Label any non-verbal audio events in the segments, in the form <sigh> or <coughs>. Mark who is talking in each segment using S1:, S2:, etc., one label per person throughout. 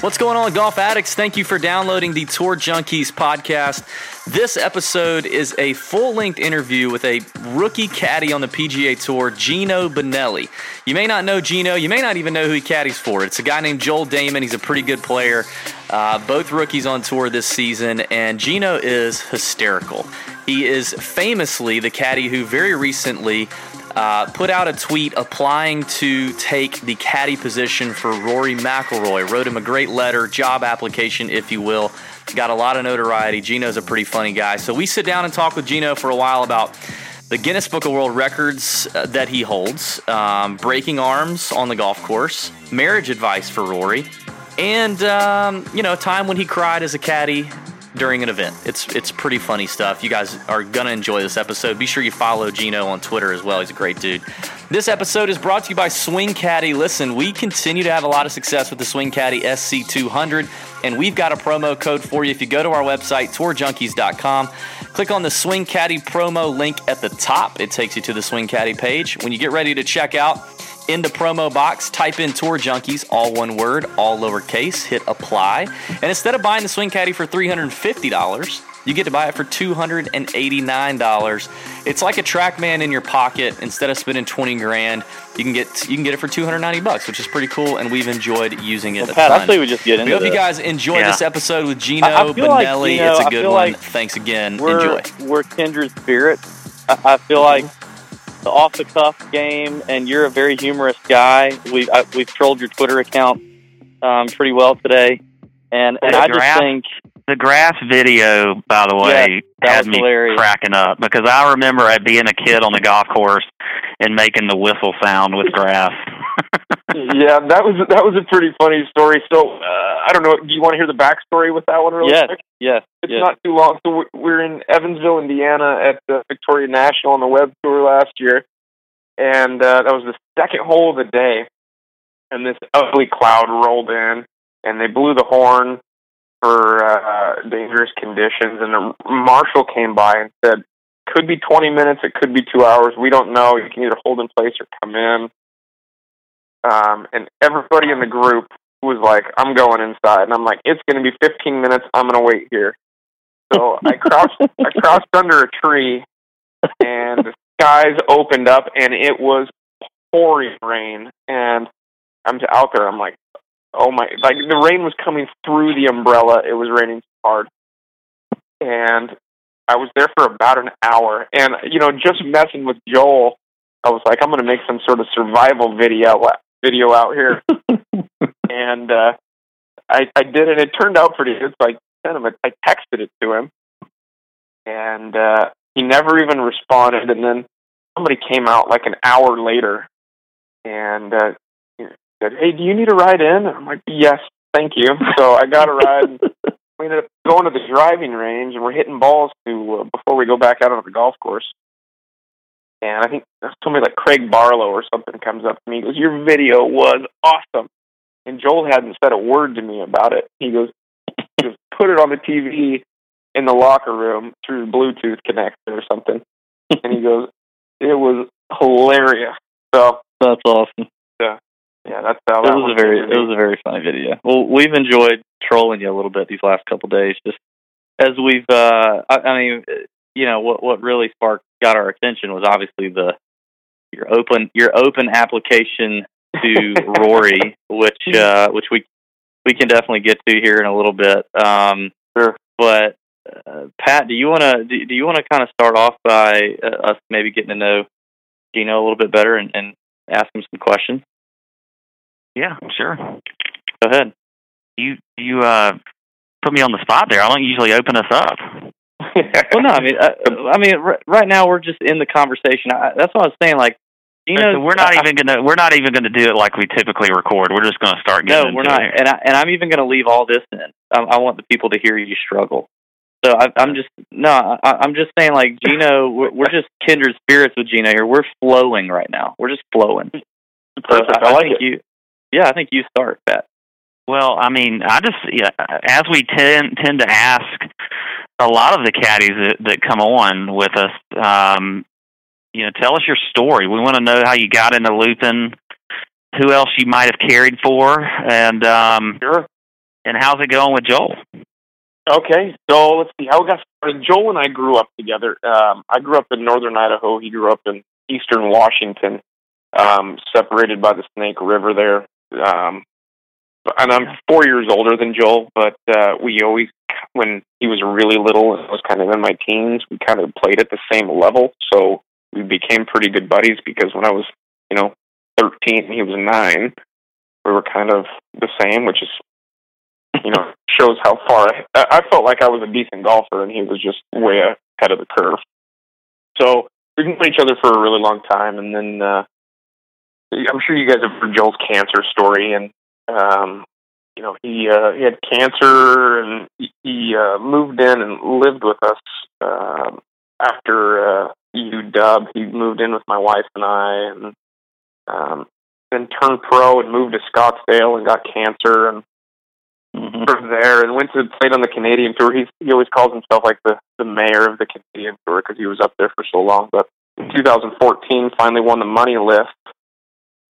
S1: What's going on, golf addicts? Thank you for downloading the Tour Junkies podcast. This episode is a full length interview with a rookie caddy on the PGA Tour, Geno Bonnalie. You may not know Geno, you may not even know who he caddies for. It's a guy named Joel Dahmen. He's a pretty good player. Uh, both rookies on tour this season, and Geno is hysterical. He is famously the caddy who very recently uh, put out a tweet applying to take the caddy position for Rory McIlroy. Wrote him a great letter, job application, if you will. Got a lot of notoriety. Geno's a pretty funny guy. So we sit down and talk with Geno for a while about the Guinness Book of World Records uh, that he holds, um, breaking arms on the golf course, marriage advice for Rory, and um, you know, time when he cried as a caddy during an event. It's it's pretty funny stuff. You guys are gonna enjoy this episode. Be sure you follow Geno on Twitter as well. He's a great dude. This episode is brought to you by Swing Caddy. Listen, we continue to have a lot of success with the Swing Caddy SC200, and we've got a promo code for you. If you go to our website, tourjunkies.com, click on the Swing Caddy promo link at the top. It takes you to the Swing Caddy page. When you get ready to check out, in the promo box, type in Tour Junkies, all one word, all lowercase, hit apply. And instead of buying the Swing Caddy for $350, you get to buy it for $289. It's like a TrackMan in your pocket. Instead of spending 20 grand, you can get you can get it for 290 bucks, which is pretty cool, and we've enjoyed using it
S2: Well,
S1: a
S2: Pat,
S1: ton.
S2: I say we just get
S1: we
S2: into
S1: hope you guys enjoy
S2: Yeah.
S1: this episode with Geno
S2: I- I feel like,
S1: Bonnalie.
S2: Geno,
S1: it's a good one.
S2: like
S1: Thanks again.
S2: We're
S1: Enjoy.
S2: we're kindred spirits. I, I feel like the off the cuff game, and you're a very humorous guy. We I, we've trolled your Twitter account um, pretty well today, and and
S3: The
S2: I just think
S3: The grass video, by the way,
S2: that
S3: had me
S2: hilarious.
S3: cracking up because I remember I being a kid on the golf course and making the whistle sound with grass. <laughs>
S4: yeah, that was that was a pretty funny story. So uh, I don't know. Do you want to hear the backstory with that one? Really
S2: yes,
S4: quick?
S2: yes,
S4: It's
S2: yes.
S4: not too long. So we're- we're in Evansville, Indiana, at the Victoria National on the Web Tour last year, and uh, that was the second hole of the day. And this ugly cloud rolled in, and they blew the horn for uh, dangerous conditions. And the marshal came by and said, "Could be 20 minutes. It could be two hours. We don't know. You can either hold in place or come in." Um, and everybody in the group was like, "I'm going inside," and I'm like, "It's going to be 15 minutes. I'm going to wait here." So I <laughs> crouched, I crouched under a tree, and the skies opened up, and it was pouring rain. And I'm out there. I'm like, "Oh my!" Like the rain was coming through the umbrella. It was raining hard, and I was there for about an hour. And you know, just messing with Joel, I was like, "I'm going to make some sort of survival video video out here." <laughs> and uh, I I did it. It turned out pretty good. So I sent him. A, I texted it to him, and uh, he never even responded. And then somebody came out like an hour later, and uh, said, "Hey, do you need a ride in?" I'm like, "Yes, thank you." So I got a ride. we ended up going to the driving range, and we're hitting balls to uh, before we go back out on the golf course. And I think somebody like Craig Barlow or something comes up to me. He goes, "Your video was awesome." And Joel hadn't said a word to me about it. He goes, he goes put it on the TV in the locker room through Bluetooth connector or something. and he goes, it was hilarious. So
S2: That's awesome.
S4: yeah, yeah, that's how
S2: It
S4: that
S2: was a very it was a very funny video. Well, we've enjoyed trolling you a little bit these last couple days. Just as we've, uh, I, I mean, you know, what what really sparked got our attention was obviously the your open your open application to <laughs> Rory, which uh, which we we can definitely get to here in a little bit. Um,
S4: Sure.
S2: But uh, Pat, do you want to do, do you want to kind of start off by uh, us maybe getting to know Geno a little bit better and, and ask him some questions?
S3: Yeah, sure.
S2: Go ahead.
S3: You you uh put me on the spot there. I don't usually open us up.
S2: Well, no, I mean, uh, I mean, r- right now we're just in the conversation. I, that's what I was saying. Like, you know,
S3: so we're not
S2: I,
S3: even gonna we're not even gonna do it like we typically record. We're just gonna start
S2: No, we're
S3: into
S2: not,
S3: it.
S2: and I, and I'm even going to leave all this in. I, I want the people to hear you struggle. So I, I'm just no, I, I'm just saying, like Geno, we're, we're just kindred spirits with Geno here. We're flowing right now. We're just flowing. So
S4: Perfect.
S2: I,
S4: I like
S2: think
S4: it.
S2: you. Yeah, I think you start, Pat.
S3: Well, I mean, I just yeah, as we tend tend to ask a lot of the caddies that, that come on with us, um, you know, tell us your story. We want to know how you got into looping, who else you might have carried for, and um,
S4: Sure.
S3: and how's it going with Joel?
S4: Okay, so let's see how we got started. Joel and I grew up together. Um, I grew up in northern Idaho. He grew up in eastern Washington, um, separated by the Snake River there. Um, and I'm four years older than Joel, but uh, we always, when he was really little and I was kind of in my teens, we kind of played at the same level. So we became pretty good buddies because when I was, you know, 13 and he was nine, we were kind of the same, which is you know, shows how far I, I felt like I was a decent golfer and he was just way ahead of the curve. So we've known each other for a really long time, and then uh, I'm sure you guys have heard Joel's cancer story, and um, you know he uh, he had cancer and he, he uh, moved in and lived with us um, after uh, UW. He moved in with my wife and I, and um, then turned pro and moved to Scottsdale and got cancer and from there and went to played on the Canadian tour. He he always calls himself like the the mayor of the Canadian tour because he was up there for so long. But in 2014, finally won the money list.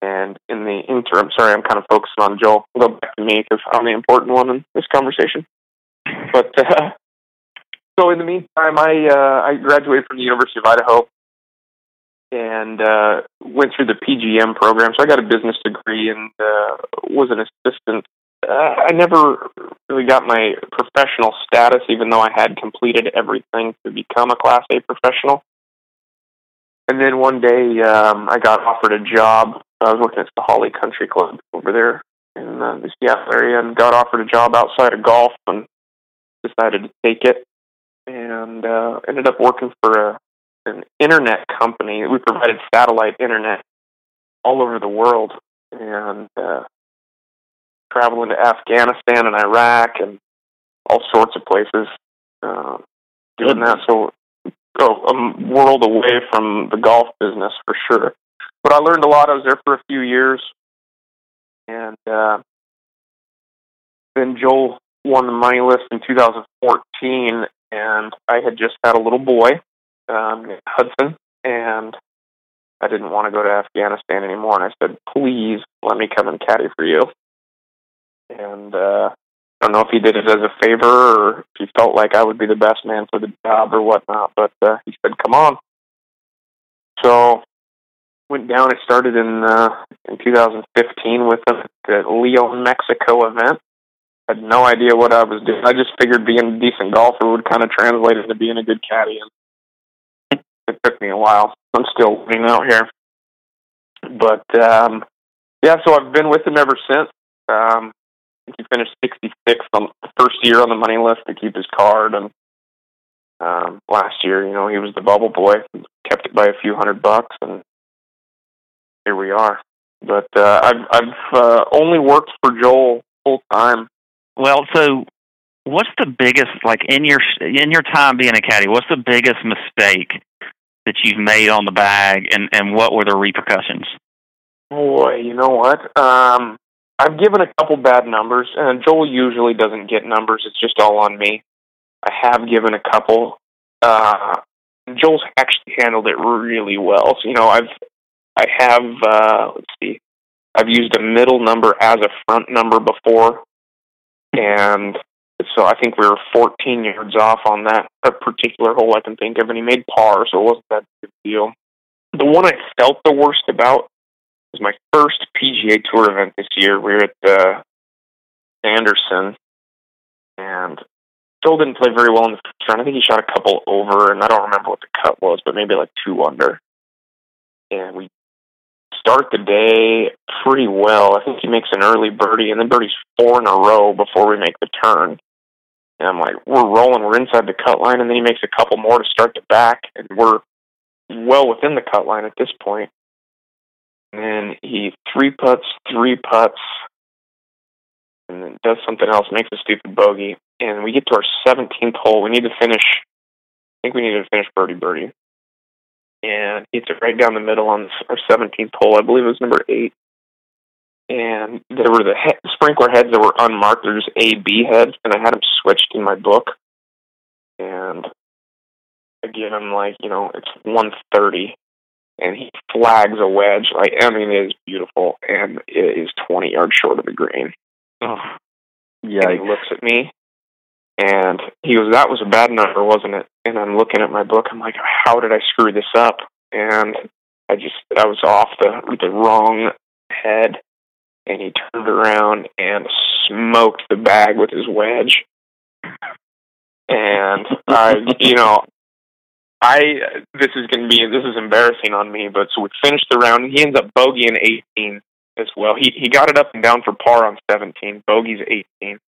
S4: And in the interim, sorry, I'm kind of focusing on Joel. We'll go back to me because I'm the important one in this conversation. But uh, <laughs> so in the meantime, I uh, I graduated from the University of Idaho and uh, went through the PGM program. So I got a business degree and uh, was an assistant uh, I never really got my professional status, even though I had completed everything to become a Class A professional. And then one day, um, I got offered a job. I was working at the Sahalee Country Club over there in uh, the Seattle area, and got offered a job outside of golf, and decided to take it. And uh, ended up working for a, an internet company. We provided satellite internet all over the world, and uh, traveling to Afghanistan and Iraq and all sorts of places uh, doing that. So, go a world away from the golf business for sure. But I learned a lot. I was there for a few years, and uh, then Joel won the money list in 2014, and I had just had a little boy, um, Hudson, and I didn't want to go to Afghanistan anymore. And I said, "Please let me come and caddy for you." and uh, I don't know if he did it as a favor or if he felt like I would be the best man for the job or whatnot. But uh, he said, "Come on." So went down. I started in uh, in 2015 with him at the Leon, Mexico event. Had no idea what I was doing. I just figured being a decent golfer would kind of translate into being a good caddy. And it took me a while. I'm still learning out here. But um, yeah, so I've been with him ever since. Um, he finished 66th on the first year on the money list to keep his card, and um, last year, you know, he was the bubble boy, kept it by a few hundred bucks, and here we are. But uh, I've I've uh, only worked for Joel full time.
S3: Well, so what's the biggest like in your in your time being a caddy? What's the biggest mistake that you've made on the bag, and and what were the repercussions?
S4: Boy, you know what? Um, I've given a couple bad numbers, and Joel usually doesn't get numbers. It's just all on me. I have given a couple. Uh, Joel's actually handled it really well. So, you know, I've I have uh, let's see, I've used a middle number as a front number before, and so I think we were 14 yards off on that particular hole I can think of, and he made par, so it wasn't that big deal. The one I felt the worst about was my first PGA Tour event this year. We were at uh, Anderson, and Joel didn't play very well in the first round. I think he shot a couple over, and I don't remember what the cut was, but maybe like two under. And we start the day pretty well. I think he makes an early birdie, and then birdies four in a row before we make the turn. And I'm like, we're rolling, we're inside the cut line, and then he makes a couple more to start the back, and we're well within the cut line at this point. And then he three putts, three putts, and then does something else, makes a stupid bogey, and we get to our 17th hole. We need to finish. I think we need to finish birdie birdie, and hits it right down the middle on our 17th hole. I believe it was number eight. And there were the he- sprinkler heads that were unmarked. They're A B heads, and I had them switched in my book. And again, I'm like, you know, it's 130, and he flags a wedge. Like, I mean, it is beautiful, and it is 20 yards short of the green.
S3: Oh,
S4: Yeah. And he looks at me and he goes, That was a bad number, wasn't it? And I'm looking at my book. I'm like, How did I screw this up? And I just, I was off the, the wrong head. And he turned around and smoked the bag with his wedge. And I, you know, I, this is going to be, this is embarrassing on me, but so we finished the round. He ends up bogeying 18 as well. He he got it up and down for par on 17. Bogey's 18.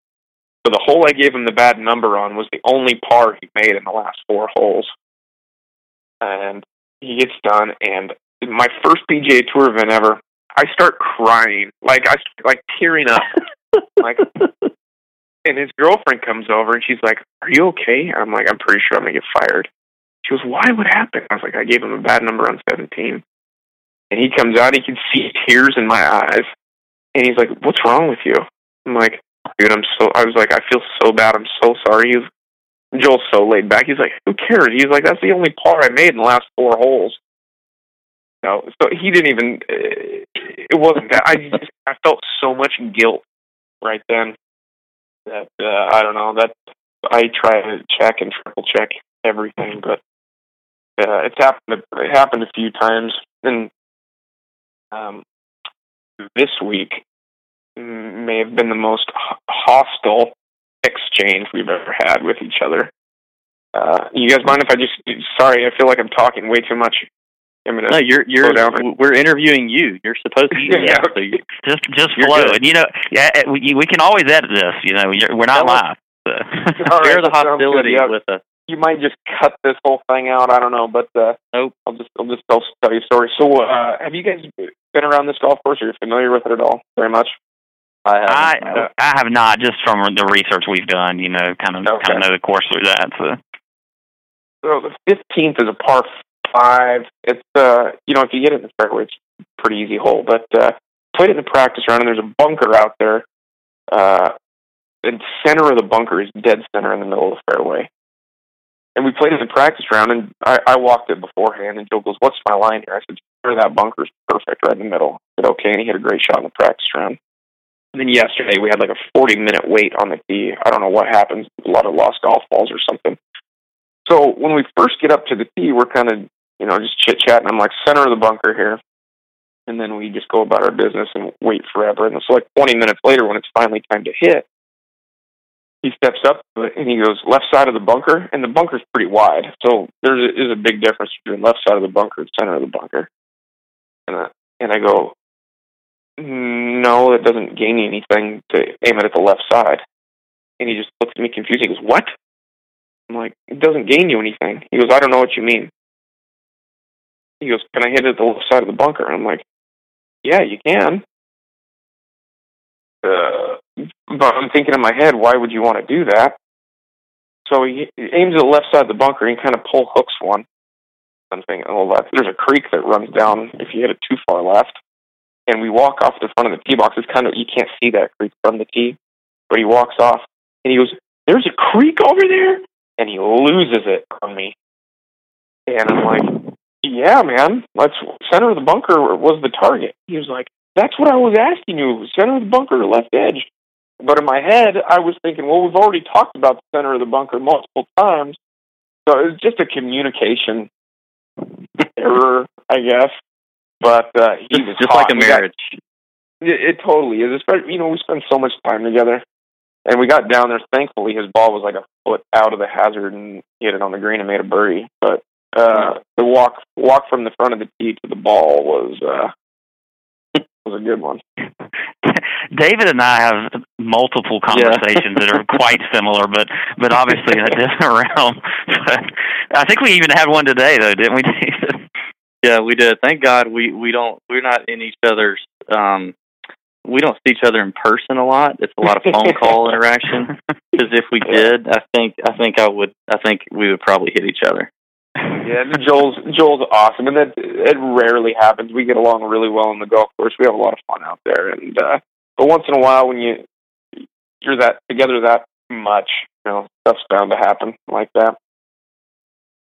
S4: So the hole I gave him the bad number on was the only par he made in the last four holes. And he gets done, and my first PGA Tour event ever, I start crying, like I like tearing up, <laughs> like. And his girlfriend comes over, and she's like, "Are you okay?" I'm like, "I'm pretty sure I'm gonna get fired." She goes, "Why? What happened?" I was like, "I gave him a bad number on 17." And he comes out, he can see tears in my eyes. And he's like, What's wrong with you? I'm like, Dude, I'm so, I was like, I feel so bad. I'm so sorry. He's, Joel's so laid back. He's like, Who cares? He's like, That's the only par I made in the last four holes. No, so he didn't even, uh, it wasn't that. I just, I felt so much guilt right then that, uh, I don't know, that I try to check and triple check everything, but, uh, it's happened, it happened a few times. And um, this week may have been the most hostile exchange we've ever had with each other. Uh, you guys mind if I just? Sorry, I feel like I'm talking way too much. I'm gonna
S1: no, you're you're
S4: down.
S1: we're interviewing you. You're supposed to <laughs> be
S4: Yeah,
S1: so you,
S3: just just flow.
S1: good.
S3: And you know, yeah, eh, we, we can always edit this. You know, you're, we're not live. So.
S4: All right, <laughs>
S1: share the
S4: that sounds good,
S1: hostility
S4: yeah.
S1: with us.
S4: You might just cut this whole thing out. I don't know, but uh,
S1: Nope.
S4: I'll just I'll just I'll tell you a story. So, uh, have you guys been around this golf course? Are you familiar with it at all? Very much.
S1: I have.
S3: I I have not just from the research we've done. You know, kind of
S4: Okay.
S3: kind of know the course through that. So
S4: So the fifteenth is a par five. It's uh you know if you get it in the fairway, it's a pretty easy hole. But uh, played it in the practice round, and there's a bunker out there. Uh, the center of the bunker is dead center in the middle of the fairway. And we played it in the practice round, and I, I walked it beforehand. And Joe goes, "What's my line here?" I said, "Center of that bunker's perfect, right in the middle." I said, "Okay," and he hit a great shot in the practice round. And then yesterday we had like a 40 minute wait on the tee. I don't know what happens. A lot of lost golf balls or something. So when we first get up to the tee, we're kind of, you know, just chit chatting. I'm like, center of the bunker here. And then we just go about our business and wait forever. And so, like 20 minutes later, when it's finally time to hit, he steps up and he goes, left side of the bunker. And the bunker's pretty wide. So there is a big difference between left side of the bunker and center of the bunker. And, I, and I go, no, it doesn't gain you anything to aim it at the left side. And he just looks at me confused. He goes, what? I'm like, it doesn't gain you anything. He goes, I don't know what you mean. He goes, can I hit it at the left side of the bunker? And I'm like, yeah, you can. Uh, but I'm thinking in my head, why would you want to do that? So he, aims at the left side of the bunker and kind of pull hooks one. I'm thinking, oh, there's a creek that runs down if you hit it too far left. And we walk off the front of the tee box. It's kind of, you can't see that creek from the tee. But he walks off and he goes, there's a creek over there? And he loses it on me. And I'm like, yeah, man, let's center of the bunker was the target. He was like, that's what I was asking you, center of the bunker, left edge. But in my head, I was thinking, well, we've already talked about the center of the bunker multiple times. So it was just a communication <laughs> error, I guess. But uh, he
S1: Just,
S4: was
S1: just
S4: hot.
S1: like a
S4: We got-
S1: marriage.
S4: it, it totally is. Especially, you know, we spend so much time together, and we got down there. Thankfully, his ball was like a foot out of the hazard, and he hit it on the green and made a birdie. But uh, the walk walk from the front of the tee to the ball was uh, was a good one. <laughs>
S3: David and I have multiple conversations yeah. that are quite similar, but but obviously in a different realm. But I think we even had one today, though, didn't we, David?
S2: Yeah, we did. Thank God we we don't we're not in each other's um we don't see each other in person a lot. It's a lot of phone <laughs> call interaction. Because if we did, I think I think I would I think we would probably hit each other.
S4: Yeah, Joel's Joel's awesome, and that it rarely happens. We get along really well on the golf course. We have a lot of fun out there, and uh, but once in a while, when you you're that together that much, you know, stuff's bound to happen like that.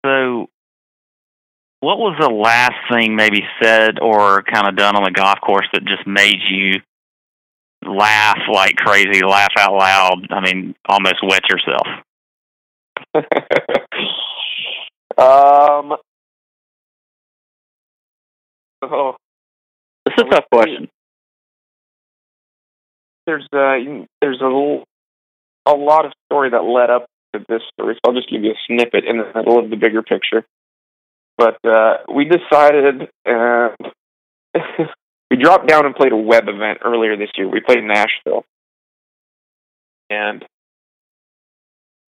S3: So, what was the last thing maybe said or kind of done on the golf course that just made you laugh like crazy, laugh out loud? I mean, almost wet yourself. <laughs>
S4: Um. Oh,
S2: this is a tough question.
S4: There's uh, there's a little, a lot of story that led up to this story, so I'll just give you a snippet in the middle of the bigger picture. But uh, we decided, and <laughs> we dropped down and played a web event earlier this year. We played Nashville, and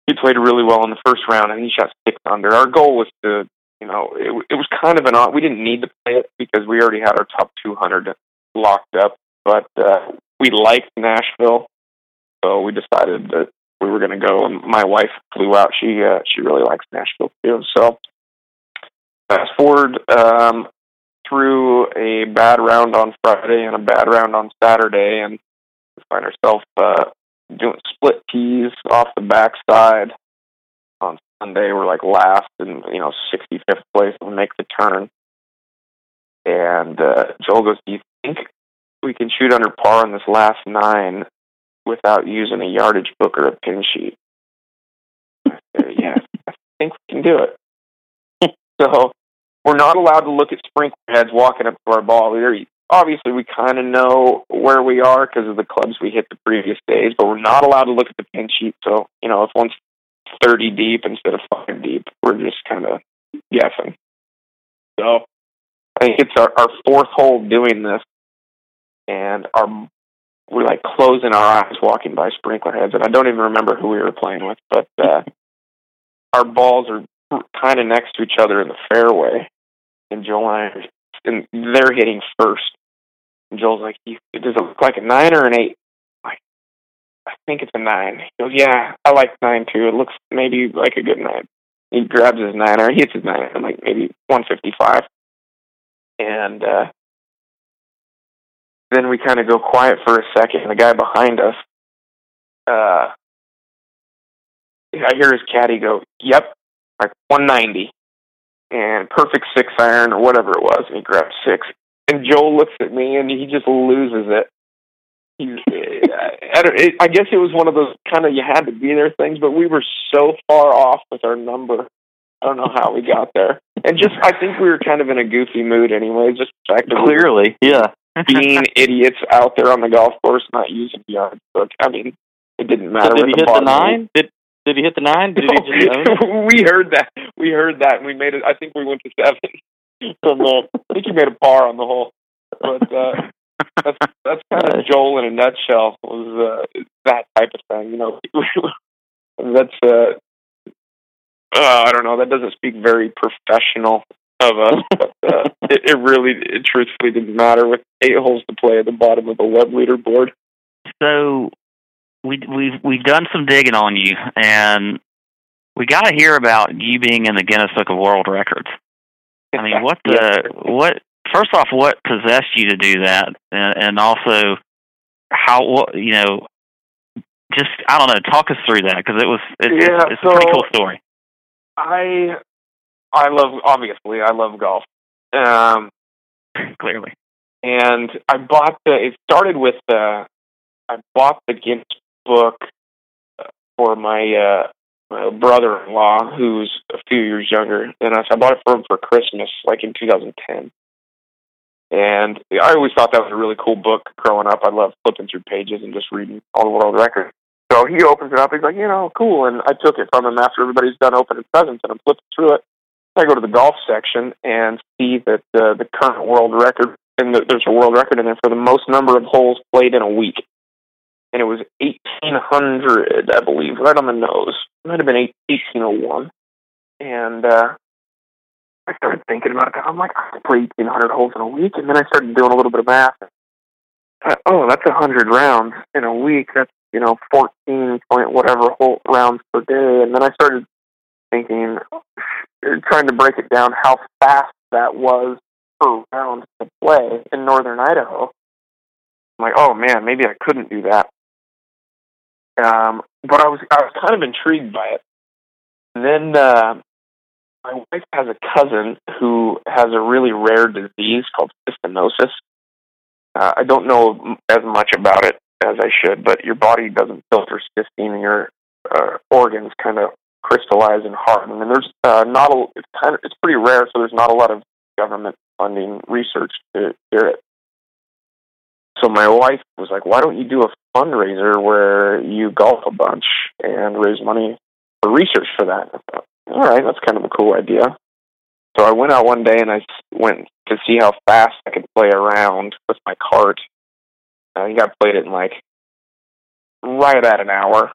S4: he played really well in the first round, and he shot six under. Our goal was to, you know, it, it was kind of an odd. We didn't need to play it because we already had our top 200 locked up, but uh, we liked Nashville, so we decided that we were going to go. And my wife flew out. She uh, she really likes Nashville too. So fast forward um, through a bad round on Friday and a bad round on Saturday, and we find ourselves uh, doing split tees off the backside on Sunday. We're like last and you know 65th place and make the turn. And uh, Joel goes, "Do you think we can shoot under par on this last nine without using a yardage book or a pin sheet?" I "Yeah, I think we can do it." <laughs> so we're not allowed to look at sprinkler heads walking up to our ball. Either obviously we kind of know where we are because of the clubs we hit the previous days, but we're not allowed to look at the pin sheet. So, you know, if one's 30 deep instead of 5 deep, we're just kind of guessing. So, I think it's our, our fourth hole doing this, and our we're like closing our eyes walking by sprinkler heads, and I don't even remember who we were playing with, but uh, our balls are kind of next to each other in the fairway, and Joel and I and they're hitting first. And Joel's like, does it look like a nine or an eight? Like, I think it's a nine. He goes, yeah, I like nine too. It looks maybe like a good nine. He grabs his nine or he hits his nine. I'm like maybe 155. And uh, then we kind of go quiet for a second. And the guy behind us, uh, I hear his caddy go, "Yep, like 190." and perfect six iron or whatever it was, and he grabbed six. And Joel looks at me and he just loses it. He's, uh, <laughs> I, it, I guess it was one of those kind of you had to be there things, but we were so far off with our number. I don't know how we got there, and just I think we were kind of in a goofy mood anyway. Just the fact that
S2: clearly,
S4: we
S2: yeah, <laughs>
S4: being idiots out there on the golf course, not using the yard book. I mean, it didn't matter.
S2: So did he hit the nine? Did did he hit the nine? Did he just <laughs>
S4: we heard that. We heard that, and we made it. I think we went to seven. <laughs> From I think he made a par on the hole. But uh, that's that's kind of Joel in a nutshell. Was uh, that type of thing? You know, <laughs> that's uh, uh, I don't know. That doesn't speak very professional of us, but uh, it, it really, it truthfully didn't matter with eight holes to play at the bottom of the web leaderboard.
S3: So we we've we've done some digging on you, and we got to hear about you being in the Guinness Book of World Records. I mean, what the what? First off, what possessed you to do that, and, and also how what you know? Just I don't know. Talk us through that because it was it,
S4: yeah,
S3: it's, it's so a pretty cool story.
S4: I I love obviously I love golf. Um, <laughs>
S3: Clearly,
S4: and I bought the. It started with the. I bought the Guinness book uh, for my uh, my brother-in-law, who's a few years younger than us. I bought it for him for Christmas, like in 2010. And I always thought that was a really cool book growing up. I loved flipping through pages and just reading all the world records. So he opens it up. He's like, you know, cool. And I took it from him after everybody's done opening presents, and I'm flipping through it. I go to the golf section and see that uh, the current world record, and the, there's a world record in there for the most number of holes played in a week and it was 1800, I believe, right on the nose. It might have been 1801. And uh, I started thinking about it. I'm like, I play 1,800 holes in a week. And then I started doing a little bit of math. Uh, oh, that's 100 rounds in a week. That's, you know, 14 point whatever whole rounds per day. And then I started thinking, trying to break it down how fast that was per round to play in northern Idaho. I'm like, oh man, maybe I couldn't do that. Um, but I was I was kind of intrigued by it. Then uh, my wife has a cousin who has a really rare disease called cystinosis. Uh, I don't know as much about it as I should, but your body doesn't filter cystine, and your uh, organs kind of crystallize and harden. And there's uh, not a it's kind of it's pretty rare, so there's not a lot of government funding research to cure it. So my wife was like, "Why don't you do a fundraiser where you golf a bunch and raise money for research for that?" I thought, all right, that's kind of a cool idea. So I went out one day and I went to see how fast I could play around with my cart. I think I played it in like right about an hour.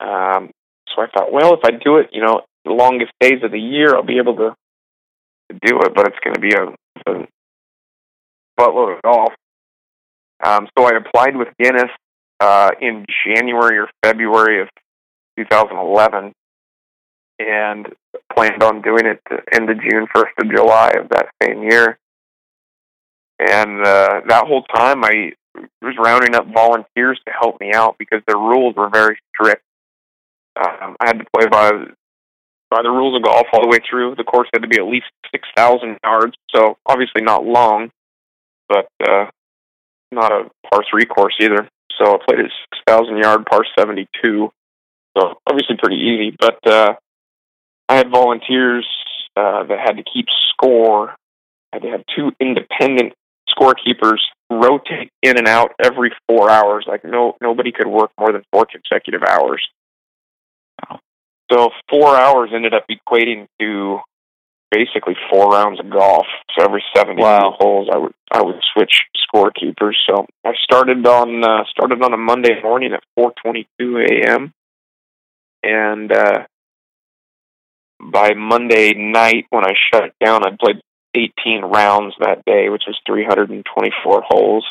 S4: Um, so I thought, well, if I do it, you know, the longest days of the year, I'll be able to, to do it, but it's going to be a, a buttload of golf. Um, so I applied with Guinness uh, in January or February of 2011 and planned on doing it end of June, first of July of that same year. And uh, that whole time, I was rounding up volunteers to help me out because the rules were very strict. Um, I had to play by by the rules of golf all the way through. The course had to be at least six thousand yards, so obviously not long, but uh, not a par three course either. So I played at six thousand yard par seventy two. So obviously pretty easy, but uh, I had volunteers uh, that had to keep score. I had to have two independent scorekeepers rotate in and out every four hours. Like no nobody could work more than four consecutive hours. Wow. So four hours ended up equating to basically four rounds of golf. So every seventy wow. holes, I would I would switch scorekeepers. So I started on uh, started on a Monday morning at four twenty two a.m. and uh, by Monday night when I shut it down, I played 18 rounds that day, which was 324 holes.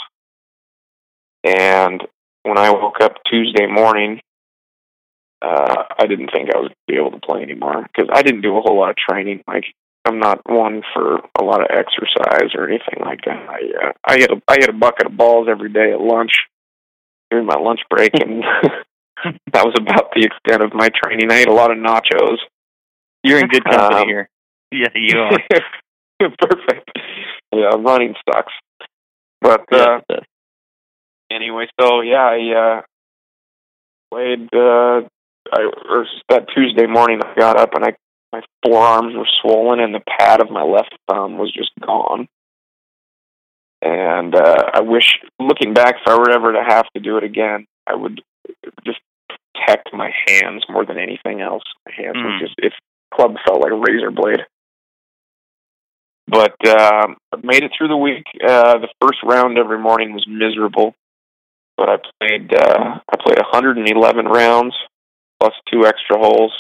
S4: And when I woke up Tuesday morning, uh, I didn't think I would be able to play anymore because I didn't do a whole lot of training. Like I'm not one for a lot of exercise or anything like that. I uh, I had a I had a bucket of balls every day at lunch during my lunch break, and <laughs> that was about the extent of my training. I ate a lot of nachos
S1: you're in good company
S4: um,
S1: here. Yeah, you are. <laughs>
S4: Perfect. Yeah, running sucks. But uh yeah, anyway, so yeah, I uh played uh I or that Tuesday morning I got up and I my forearms were swollen and the pad of my left thumb was just gone. And uh I wish looking back if I were ever to have to do it again, I would just protect my hands more than anything else. My hands mm. were just if club felt like a razor blade. But uh, made it through the week. Uh, the first round every morning was miserable, but I played uh, I played 111 rounds plus two extra holes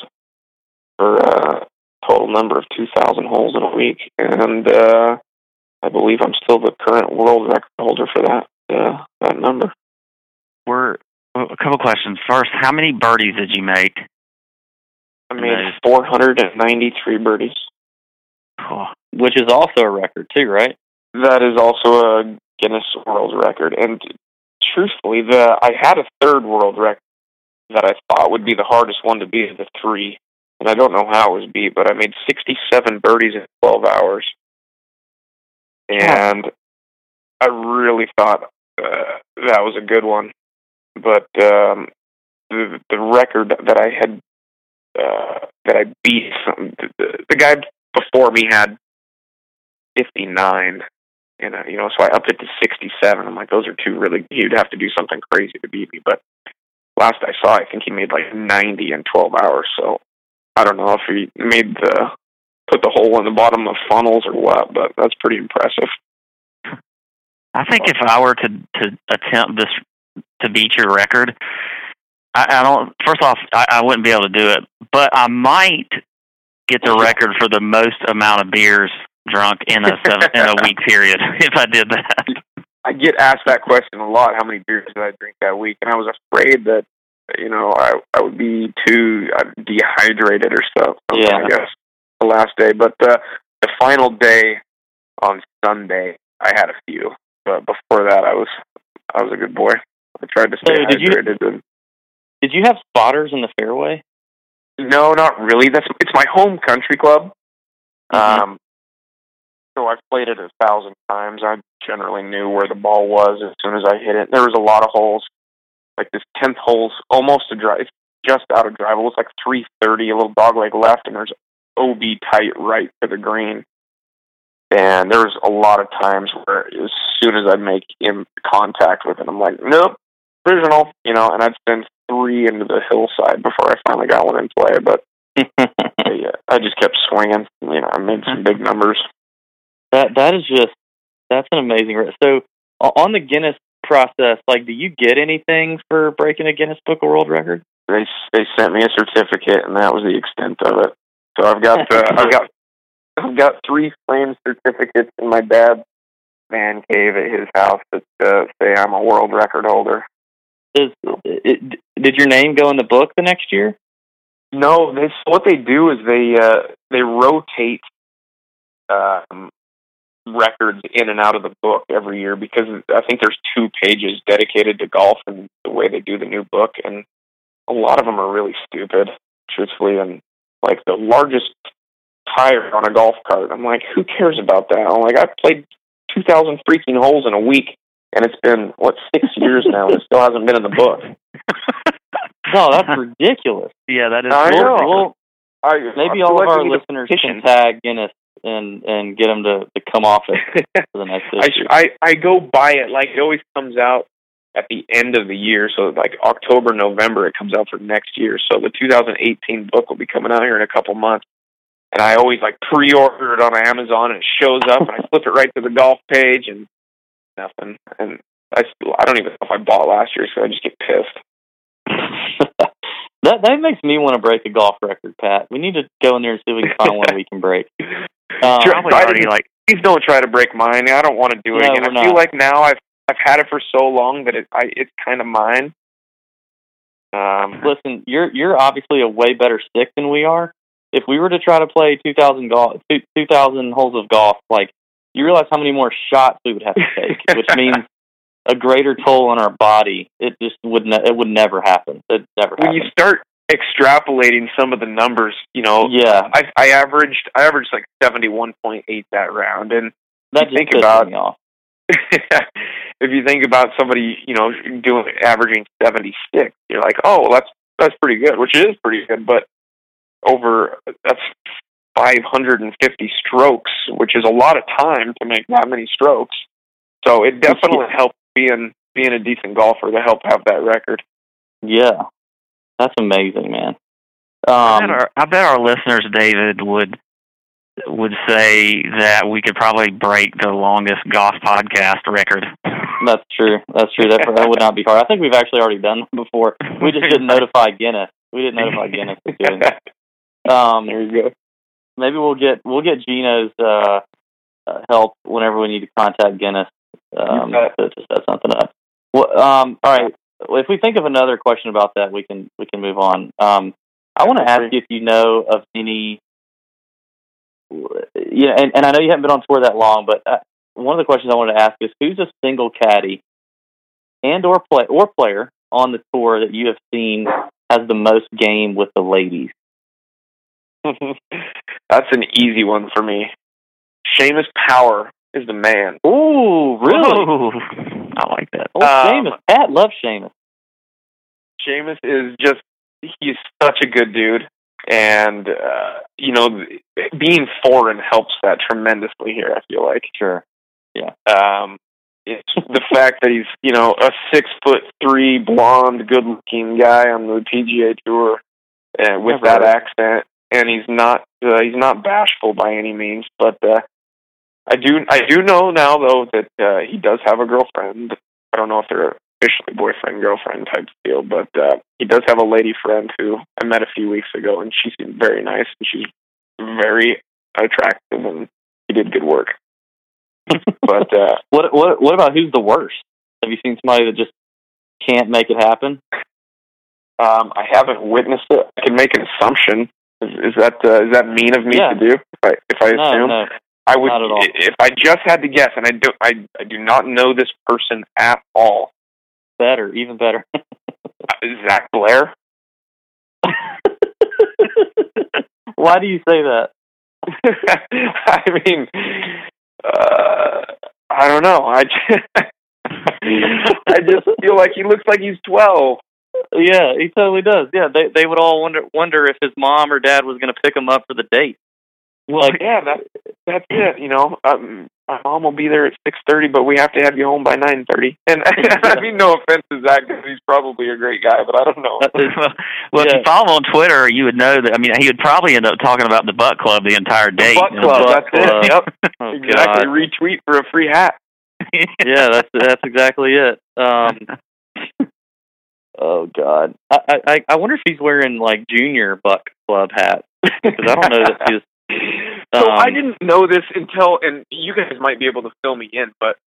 S4: for a total number of 2,000 holes in a week, and uh, I believe I'm still the current world record holder for that uh, that number.
S3: We're a couple questions. First, how many birdies did you make
S4: I made 493 birdies.
S1: Which is also a record, too, right?
S4: That is also a Guinness World Record. And truthfully, the I had a third world record that I thought would be the hardest one to beat, of the three. And I don't know how it was beat, but I made 67 birdies in 12 hours. And I really thought uh, that was a good one. But um, the, the record that I had uh, that I beat. Some, the, the guy before me had 59, and uh, you know, so I upped it to 67. I'm like, those are two really. He'd have to do something crazy to beat me. But last I saw, I think he made like 90 in 12 hours. So I don't know if he made the put the hole in the bottom of funnels or what, but that's pretty impressive.
S3: I think if I were to to attempt this
S2: to beat your record. I, I don't. First off, I, I wouldn't be able to do it, but I might get the record for the most amount of beers drunk in a seven in a week period <laughs> if I did that.
S4: I get asked that question a lot. How many beers did I drink that week? And I was afraid that you know I I would be too uh, dehydrated or stuff.
S2: Yeah.
S4: I guess the last day, but uh, the final day on Sunday, I had a few. But before that, I was I was a good boy. I tried to stay
S2: So did you-
S4: And,
S2: Did you have spotters in the fairway?
S4: no, not really. That's it's my home country club.
S2: Mhm.
S4: Um, so I've played it a thousand times. I generally knew where the ball was as soon as I hit it. There was a lot of holes. Like this tenth hole's almost a drive, just out of drive. It was like three thirty, a little dogleg left, and there's OB tight right to the green. And there was a lot of times where as soon as I'd make in contact with it, I'm like, nope, original, you know, and I'd send three into the hillside before I finally got one in play. But <laughs> yeah, I just kept swinging. You know, I made some big numbers.
S2: That that is just that's an amazing. So on the Guinness process, like, do you get anything for breaking a Guinness Book of World Record?
S4: They they sent me a certificate, and that was the extent of it. So I've got uh, <laughs> I've got I've got three framed certificates in my dad's man cave at his house that uh, say I'm a world record holder.
S2: Is it, did your name go in the book the next year?
S4: No, they what they do is they uh, they rotate um, records in and out of the book every year because I think there's two pages dedicated to golf and the way they do the new book, and a lot of them are really stupid, truthfully. And like the largest tire on a golf cart, I'm like, who cares about that? I'm like, I've played two thousand freaking holes in a week, and it's been what six <laughs> years now, and it still hasn't been in the book.
S2: No, that's ridiculous.
S5: Yeah, that is.
S4: I
S2: Well,
S4: know.
S2: well,
S4: I,
S2: maybe
S4: I
S2: all of our
S4: we need a
S2: listeners
S4: petition.
S2: can tag Guinness and and get them to, to come off it <laughs> for the next
S4: I,
S2: issue.
S4: sh- I I go buy it like it always comes out at the end of the year. So like October, November, it comes out for next year. So the 2018 book will be coming out here in a couple months. And I always like pre-order it on Amazon, and it shows up, and I flip it right to the golf page, and nothing. And I I don't even know if I bought last year, so I just get pissed. <laughs>
S2: that that makes me want to break a golf record, Pat. We need to go in there and see if we can find one we can break. <laughs>
S4: Try to
S2: already,
S4: do- please don't try to break mine. I don't want to do it
S2: No,
S4: again. I feel like now I've I've had it for so long that it I it's kind of mine. Um,
S2: listen, you're you're obviously a way better stick than we are. If we were to try to play 2,000 golf, 2,000 holes of golf, like you realize how many more shots we would have to take, <laughs> which means a greater toll on our body. It just would ne- it would never happen. It never
S4: when you start extrapolating some of the numbers, you know,
S2: yeah,
S4: I I averaged I averaged like seventy one point eight that round, and
S2: that
S4: think about-
S2: me off. <laughs>
S4: if you think about somebody you know doing averaging seventy six, you're like, oh, well, that's that's pretty good, which is pretty good, but over that's five hundred and fifty strokes, which is a lot of time to make that many strokes. So it definitely helped being being a decent golfer to help have that record.
S2: Yeah, that's amazing, man. Um,
S3: I, bet our, I bet our listeners, David, would would say that we could probably break the longest golf podcast record. <laughs>
S2: that's true. That's true. That, that would not be hard. I think we've actually already done that before. We just didn't notify Guinness. We didn't notify Guinness of doing that. <laughs> Um,
S4: there you go.
S2: maybe we'll get we'll get Geno's uh, uh, help whenever we need to contact Guinness um, to, to set something up. Well, um, all right. If we think of another question about that, we can we can move on. Um, I want to ask you if you know of any. Yeah, and, and I know you haven't been on tour that long, but uh, one of the questions I wanted to ask is who's a single caddy and or play or player on the tour that you have seen has the most game with the ladies? <laughs>
S4: That's an easy one for me. Seamus Power is the man.
S2: Ooh, really?
S3: Ooh, <laughs> I like that.
S2: Oh,
S4: Um,
S2: Seamus. Pat loves Seamus.
S4: Seamus is just he's such a good dude. And uh, you know, being foreign helps that tremendously here, I feel like.
S2: Sure. Yeah.
S4: Um it's the <laughs> fact that he's, you know, a six foot three blonde, good looking guy on the PGA tour uh, with
S2: Never
S4: that
S2: heard.
S4: accent and he's not uh, he's not bashful by any means, but uh I do I do know now though that uh, he does have a girlfriend. I don't know if they're officially boyfriend girlfriend type deal, but uh, he does have a lady friend who I met a few weeks ago, and she seemed very nice and she's very attractive, and he did good work. <laughs> but uh,
S2: What what what about who's the worst? Have you seen somebody that just can't make it happen?
S4: um, I haven't witnessed it. I can make an assumption. Is, is that uh, is that mean of me
S2: Yeah.
S4: to do? If I if I
S2: No,
S4: assume,
S2: no.
S4: I would.
S2: not at all.
S4: If I just had to guess, and I do, I I do not know this person at all.
S2: Better, even better. <laughs>
S4: Uh, Zac Blair.
S2: Why do you say that? <laughs>
S4: I mean, uh, I don't know. I just, <laughs> I just feel like he looks like he's twelve.
S2: Yeah, he totally does. Yeah, they they would all wonder wonder if his mom or dad was going to pick him up for the date.
S4: Well, yeah, that that's it. You know, um, my mom will be there at six thirty, but we have to have you home by nine thirty. <laughs> And I mean, no offense to Zac, 'cause he's probably a great guy, but I don't know.
S3: well, well if you follow him on Twitter, you would know that. I mean, he would probably end up talking about the Buck Club the entire day.
S4: Butt
S3: you know,
S4: Club,
S2: Butt
S4: that's
S2: Club.
S4: it. Yep, <laughs>
S2: Oh
S4: exactly.
S2: God.
S4: Retweet for a free hat. <laughs>
S2: Yeah, that's that's exactly it. Um, oh God, I, I I wonder if he's wearing like junior Buck Club hat because I don't know that he's.
S4: So
S2: Um,
S4: I didn't know this until, and you guys might be able to fill me in, but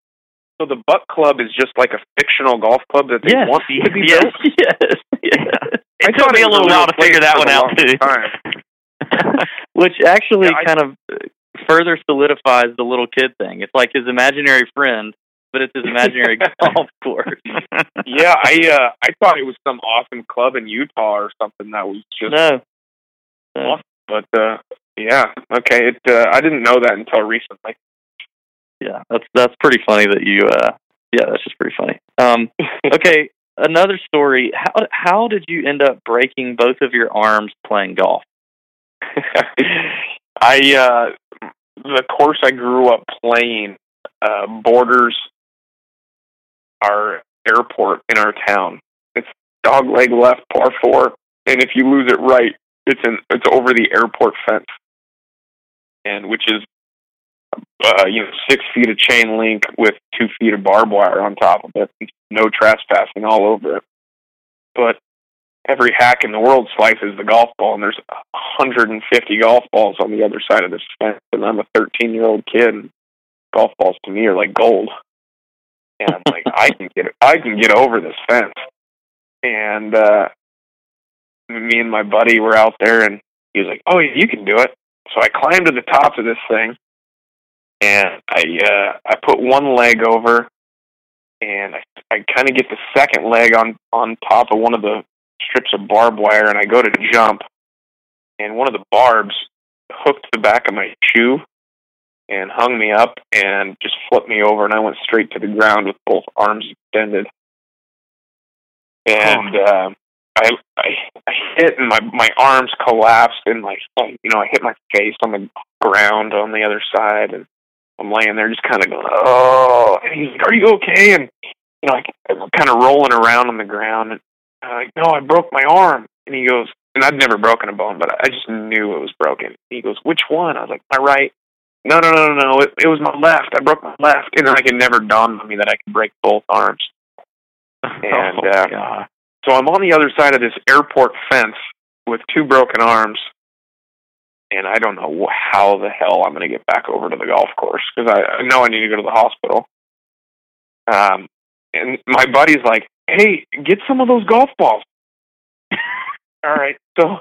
S4: so the Buck Club is just like a fictional golf club that they
S2: Yes,
S4: want to be
S3: yes,
S4: built. <laughs>
S2: yes, yes.
S3: It took me a little while to figure that one out too. <laughs>
S2: Which actually
S4: Yeah, I-
S2: kind of uh, further solidifies the little kid thing. It's like his imaginary friend, but it's his imaginary <laughs> golf course.
S4: yeah, I uh, I thought it was some awesome club in Utah or something that was just
S2: No. No.
S4: awesome. But uh, yeah, okay. It uh, I didn't know that until recently.
S2: Yeah, that's that's pretty funny that you. uh Yeah, that's just pretty funny. Um, <laughs> okay, another story. How how did you end up breaking both of your arms playing golf? <laughs>
S4: I uh, the course I grew up playing uh, borders our airport in our town. It's dog leg left par four, and if you lose it right, it's in it's over the airport fence, and which is uh, you know six feet of chain link with two feet of barbed wire on top of it. No trespassing all over it, but every hack in the world slices the golf ball, and there's 150 golf balls on the other side of this fence, and I'm a 13 year old kid, and golf balls to me are like gold. And like, I can get, I can get over this fence. And uh, me and my buddy were out there, and he was like, "Oh, you can do it." So I climbed to the top of this thing, and I, uh, I put one leg over, and I, I kind of get the second leg on on top of one of the strips of barbed wire and I go to jump and one of the barbs hooked the back of my shoe and hung me up and just flipped me over and I went straight to the ground with both arms extended. And uh, I, I I hit and my my arms collapsed and like you know I hit my face on the ground on the other side and I'm laying there just kind of going oh and he's like are you okay and you know I, I'm kind of rolling around on the ground and I'm like, no, I broke my arm. And he goes, and I'd never broken a bone, but I just knew it was broken. He goes, which one? I was like, my right. No, no, no, no, no. It, it was my left. I broke my left. And then I could never dawn on me that I could break both arms. <laughs> And
S3: oh,
S4: uh,
S3: God.
S4: So I'm on the other side of this airport fence with two broken arms. And I don't know how the hell I'm going to get back over to the golf course because I, know I need to go to the hospital. Um, and my buddy's like, hey, get some of those golf balls. <laughs> All right. So,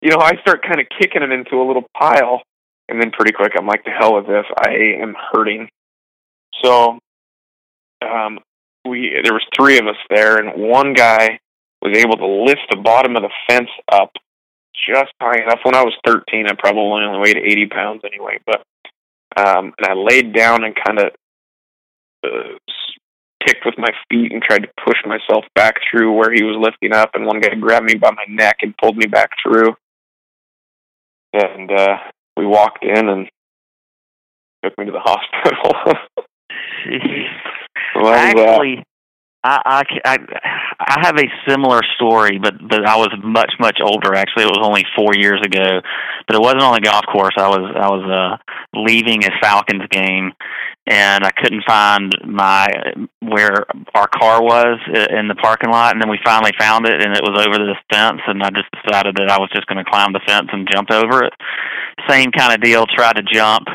S4: you know, I start kind of kicking them into a little pile. And then pretty quick, I'm like, the hell with this. I am hurting. So, um, we, there was three of us there and one guy was able to lift the bottom of the fence up just high enough. When I was 13, I probably only weighed 80 pounds anyway, but, um, and I laid down and kind of, uh, kicked with my feet and tried to push myself back through where he was lifting up and one guy grabbed me by my neck and pulled me back through. And uh we walked in and took me to the <laughs> hospital. Well,
S3: Actually, I, I, I, have a similar story, but but I was much much older. Actually, it was only four years ago, but it wasn't on the golf course. I was I was uh, leaving a Falcons game, and I couldn't find my where our car was in the parking lot. And then we finally found it, and it was over this fence. And I just decided that I was just going to climb the fence and jump over it. Same kind of deal. Tried to jump,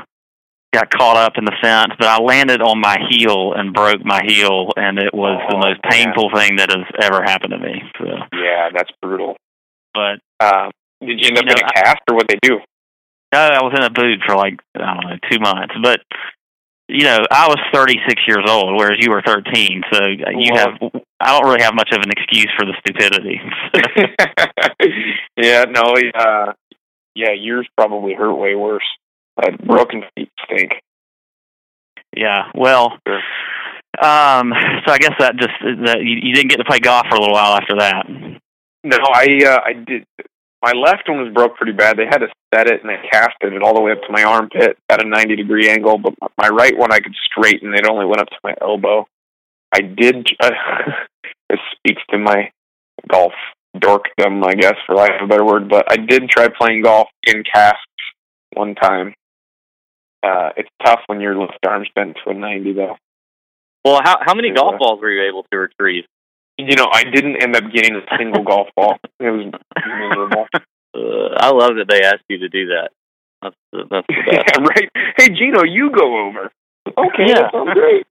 S3: got caught up in the fence, but I landed on my heel and broke my heel, and it was
S4: Oh,
S3: the most
S4: man.
S3: painful thing that has ever happened to me. So,
S4: Yeah, that's brutal.
S3: but
S4: Um, did you end up
S3: You know,
S4: in a cast, or what they do?
S3: uh, I was in a boot for like I don't know two months, but you know I was 36 years old, whereas you were 13. So you
S4: Well-
S3: have I don't really have much of an excuse for the stupidity. <laughs>
S4: yeah, no, uh, yeah, yours probably hurt way worse. Uh, broken
S3: yeah, well,
S4: Sure.
S3: um, so I guess that just that you, you didn't get to play golf for a little while after that.
S4: No, I uh, I did. My left one was broke pretty bad. They had to set it and they casted it all the way up to my armpit at a 90 degree angle. But my right one I could straighten. It only went up to my elbow. I did. Uh, <laughs> this speaks to my golf dorkdom, I guess, for lack of a better word. But I did try playing golf in casts one time. Uh, it's tough when your left arm's bent to a 90, though.
S2: Well, how how many golf balls were you able to retrieve?
S4: You know, I didn't end up getting a single <laughs> golf ball. It was miserable. <laughs>
S2: Uh, I love that they asked you to do that. That's the- that's <laughs>
S4: yeah, right. Hey, Geno, you go over. Okay,
S2: Yeah.
S4: that sounds great.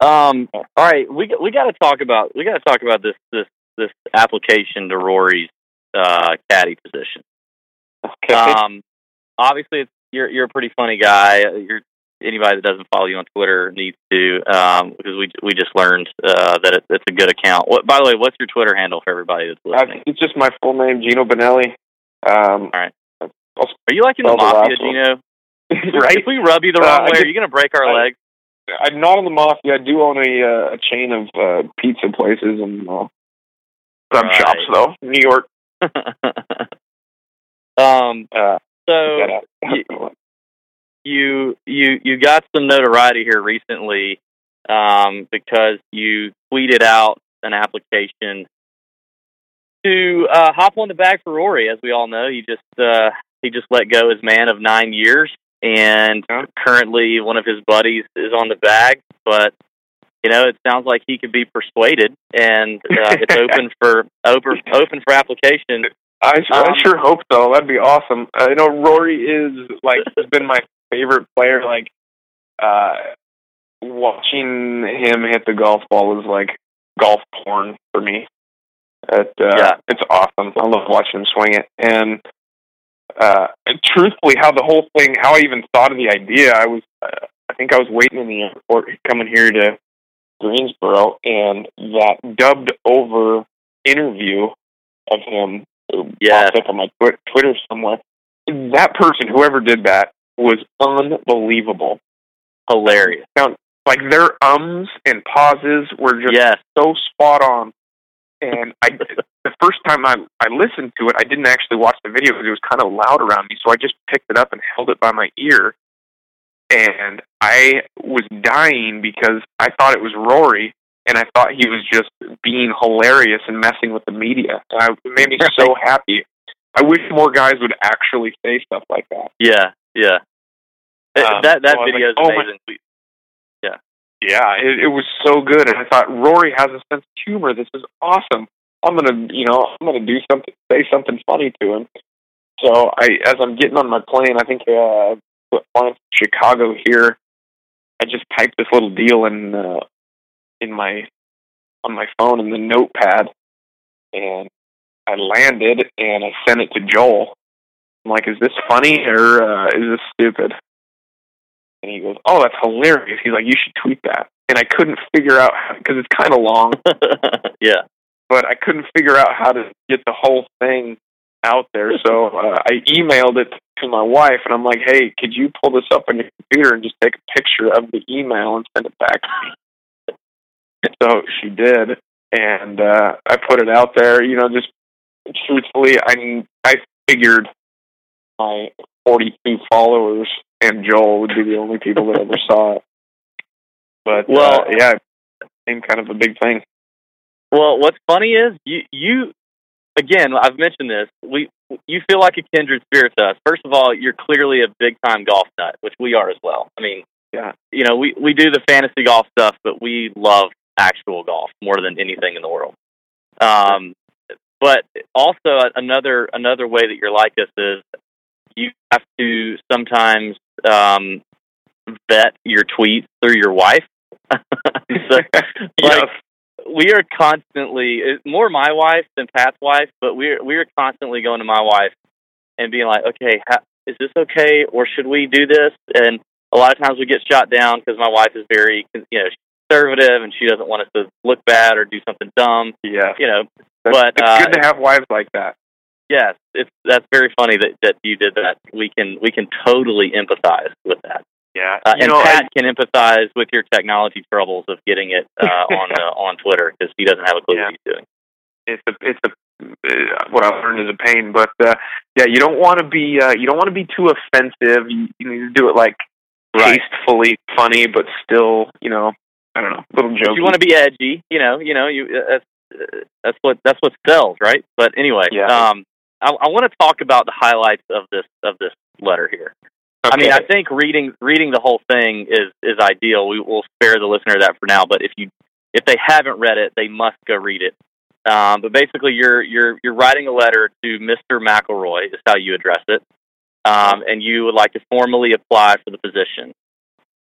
S2: um. All right, we we got to talk about we got to talk about this this this application to Rory's uh, caddy position.
S4: Okay.
S2: Um, obviously, it's, you're you're a pretty funny guy. You're anybody that doesn't follow you on Twitter needs to um, because we we just learned uh, that it, it's a good account. What by the way, what's your Twitter handle for everybody that's listening?
S4: it's just my full name, Geno Bonnalie. Um,
S2: All right. Are you liking the
S4: the
S2: mafia,
S4: last.
S2: Geno? <laughs>
S4: right?
S2: If we rub you the
S4: Uh,
S2: wrong
S4: I
S2: way, are you going to break our
S4: I-
S2: legs?
S4: I'm not in the mafia. I do own a uh, a chain of uh, pizza places and uh, sub
S2: Right.
S4: shops, though. New York. <laughs>
S2: um. So you you you got some notoriety here recently um, because you tweeted out an application to uh, hop on the bag for Rory. As we all know, he just uh, he just let go his man of nine years, and currently one of his buddies is on the bag. But you know, it sounds like he could be persuaded, and uh, it's open <laughs> for open open for application.
S4: I, I
S2: Um,
S4: sure hope so. That'd be awesome. Uh, you know, Rory is like <laughs> has been my favorite player. Like, uh, watching him hit the golf ball is like golf porn for me. It, uh,
S2: Yeah.
S4: it's awesome. I love watching him swing it. And uh, truthfully, how the whole thing, how I even thought of the idea, I was, uh, I think I was waiting in the airport coming here to Greensboro, and that dubbed over interview of him
S2: Yes.
S4: popped up on my twi- Twitter somewhere. That person, whoever did that, was unbelievable.
S2: Hilarious.
S4: Like their ums and pauses were just
S2: Yes.
S4: so spot on. And I, the first time I I listened to it, I didn't actually watch the video because it was kind of loud around me. So I just picked it up and held it by my ear, and I was dying because I thought it was Rory, and I thought he was just being hilarious and messing with the media. And I, it made me so happy. I wish more guys would actually say stuff like that.
S2: Yeah, yeah.
S4: Um,
S2: that that
S4: so
S2: video is
S4: like, oh my-
S2: amazing.
S4: Yeah, it, it was so good, and I thought Rory has a sense of humor. This is awesome. I'm gonna, you know, I'm gonna do something, say something funny to him. So I, as I'm getting on my plane, I think uh, flying from Chicago here, I just typed this little deal in uh, in my on my phone in the notepad, and I landed and I sent it to Joel. I'm like, "Is this funny or uh, is this stupid?" And he goes, "Oh, that's hilarious." He's like, "You should tweet that." And I couldn't figure out because it's kind of long, <laughs>
S2: yeah.
S4: but I couldn't figure out how to get the whole thing out there. <laughs> So uh, I emailed it to my wife, and I'm like, "Hey, could you pull this up on your computer and just take a picture of the email and send it back to me?" <laughs> So she did, and uh, I put it out there. You know, just truthfully, I I figured my 42 followers and Joel would be the only people that ever saw it. But
S2: Well-
S4: uh, yeah, same kind of a big thing.
S2: Well, what's funny is you you again. I've mentioned this. We you feel like a kindred spirit to us. First of all, you're clearly a big time golf nut, which we are as well. I mean,
S4: Yeah.
S2: you know, we we do the fantasy golf stuff, but we love actual golf more than anything in the world. Um, but also another another way that you're like us is you have to sometimes um, vet your tweets through your wife. <laughs> so, <laughs> like, we are constantly more my wife than Pat's wife, but we're we are constantly going to my wife and being like, okay, ha- is this okay, or should we do this? And a lot of times we get shot down because my wife is very you know she's conservative and she doesn't want us to look bad or do something dumb.
S4: yeah.
S2: You know,
S4: That's,
S2: but,
S4: it's
S2: uh,
S4: good to have wives like that.
S2: yes, it's that's very funny that that you did that. We can we can totally empathize with that.
S4: Yeah.
S2: Uh, and
S4: know,
S2: Pat can empathize with your technology troubles of getting it uh, <laughs> on uh, on Twitter because he doesn't have a clue
S4: Yeah.
S2: what he's doing.
S4: it's a it's a uh, what I've learned is a pain, but uh, yeah, you don't want to be uh, you don't want to be too offensive. You, you need to do it like
S2: Right.
S4: tastefully funny, but still, you know, I don't know, little
S2: If
S4: joke.
S2: you want to be edgy, you know, you know, you uh, that's uh, that's what that's what sells, right? But anyway,
S4: Yeah.
S2: um, I, I want to talk about the highlights of this of this letter here. I mean, I think reading reading the whole thing is is ideal. We will spare the listener that for now, but if you if they haven't read it, they must go read it. Um, but basically, you're you're you're writing a letter to Mr. McIlroy is how you address it, um, and you would like to formally apply for the position.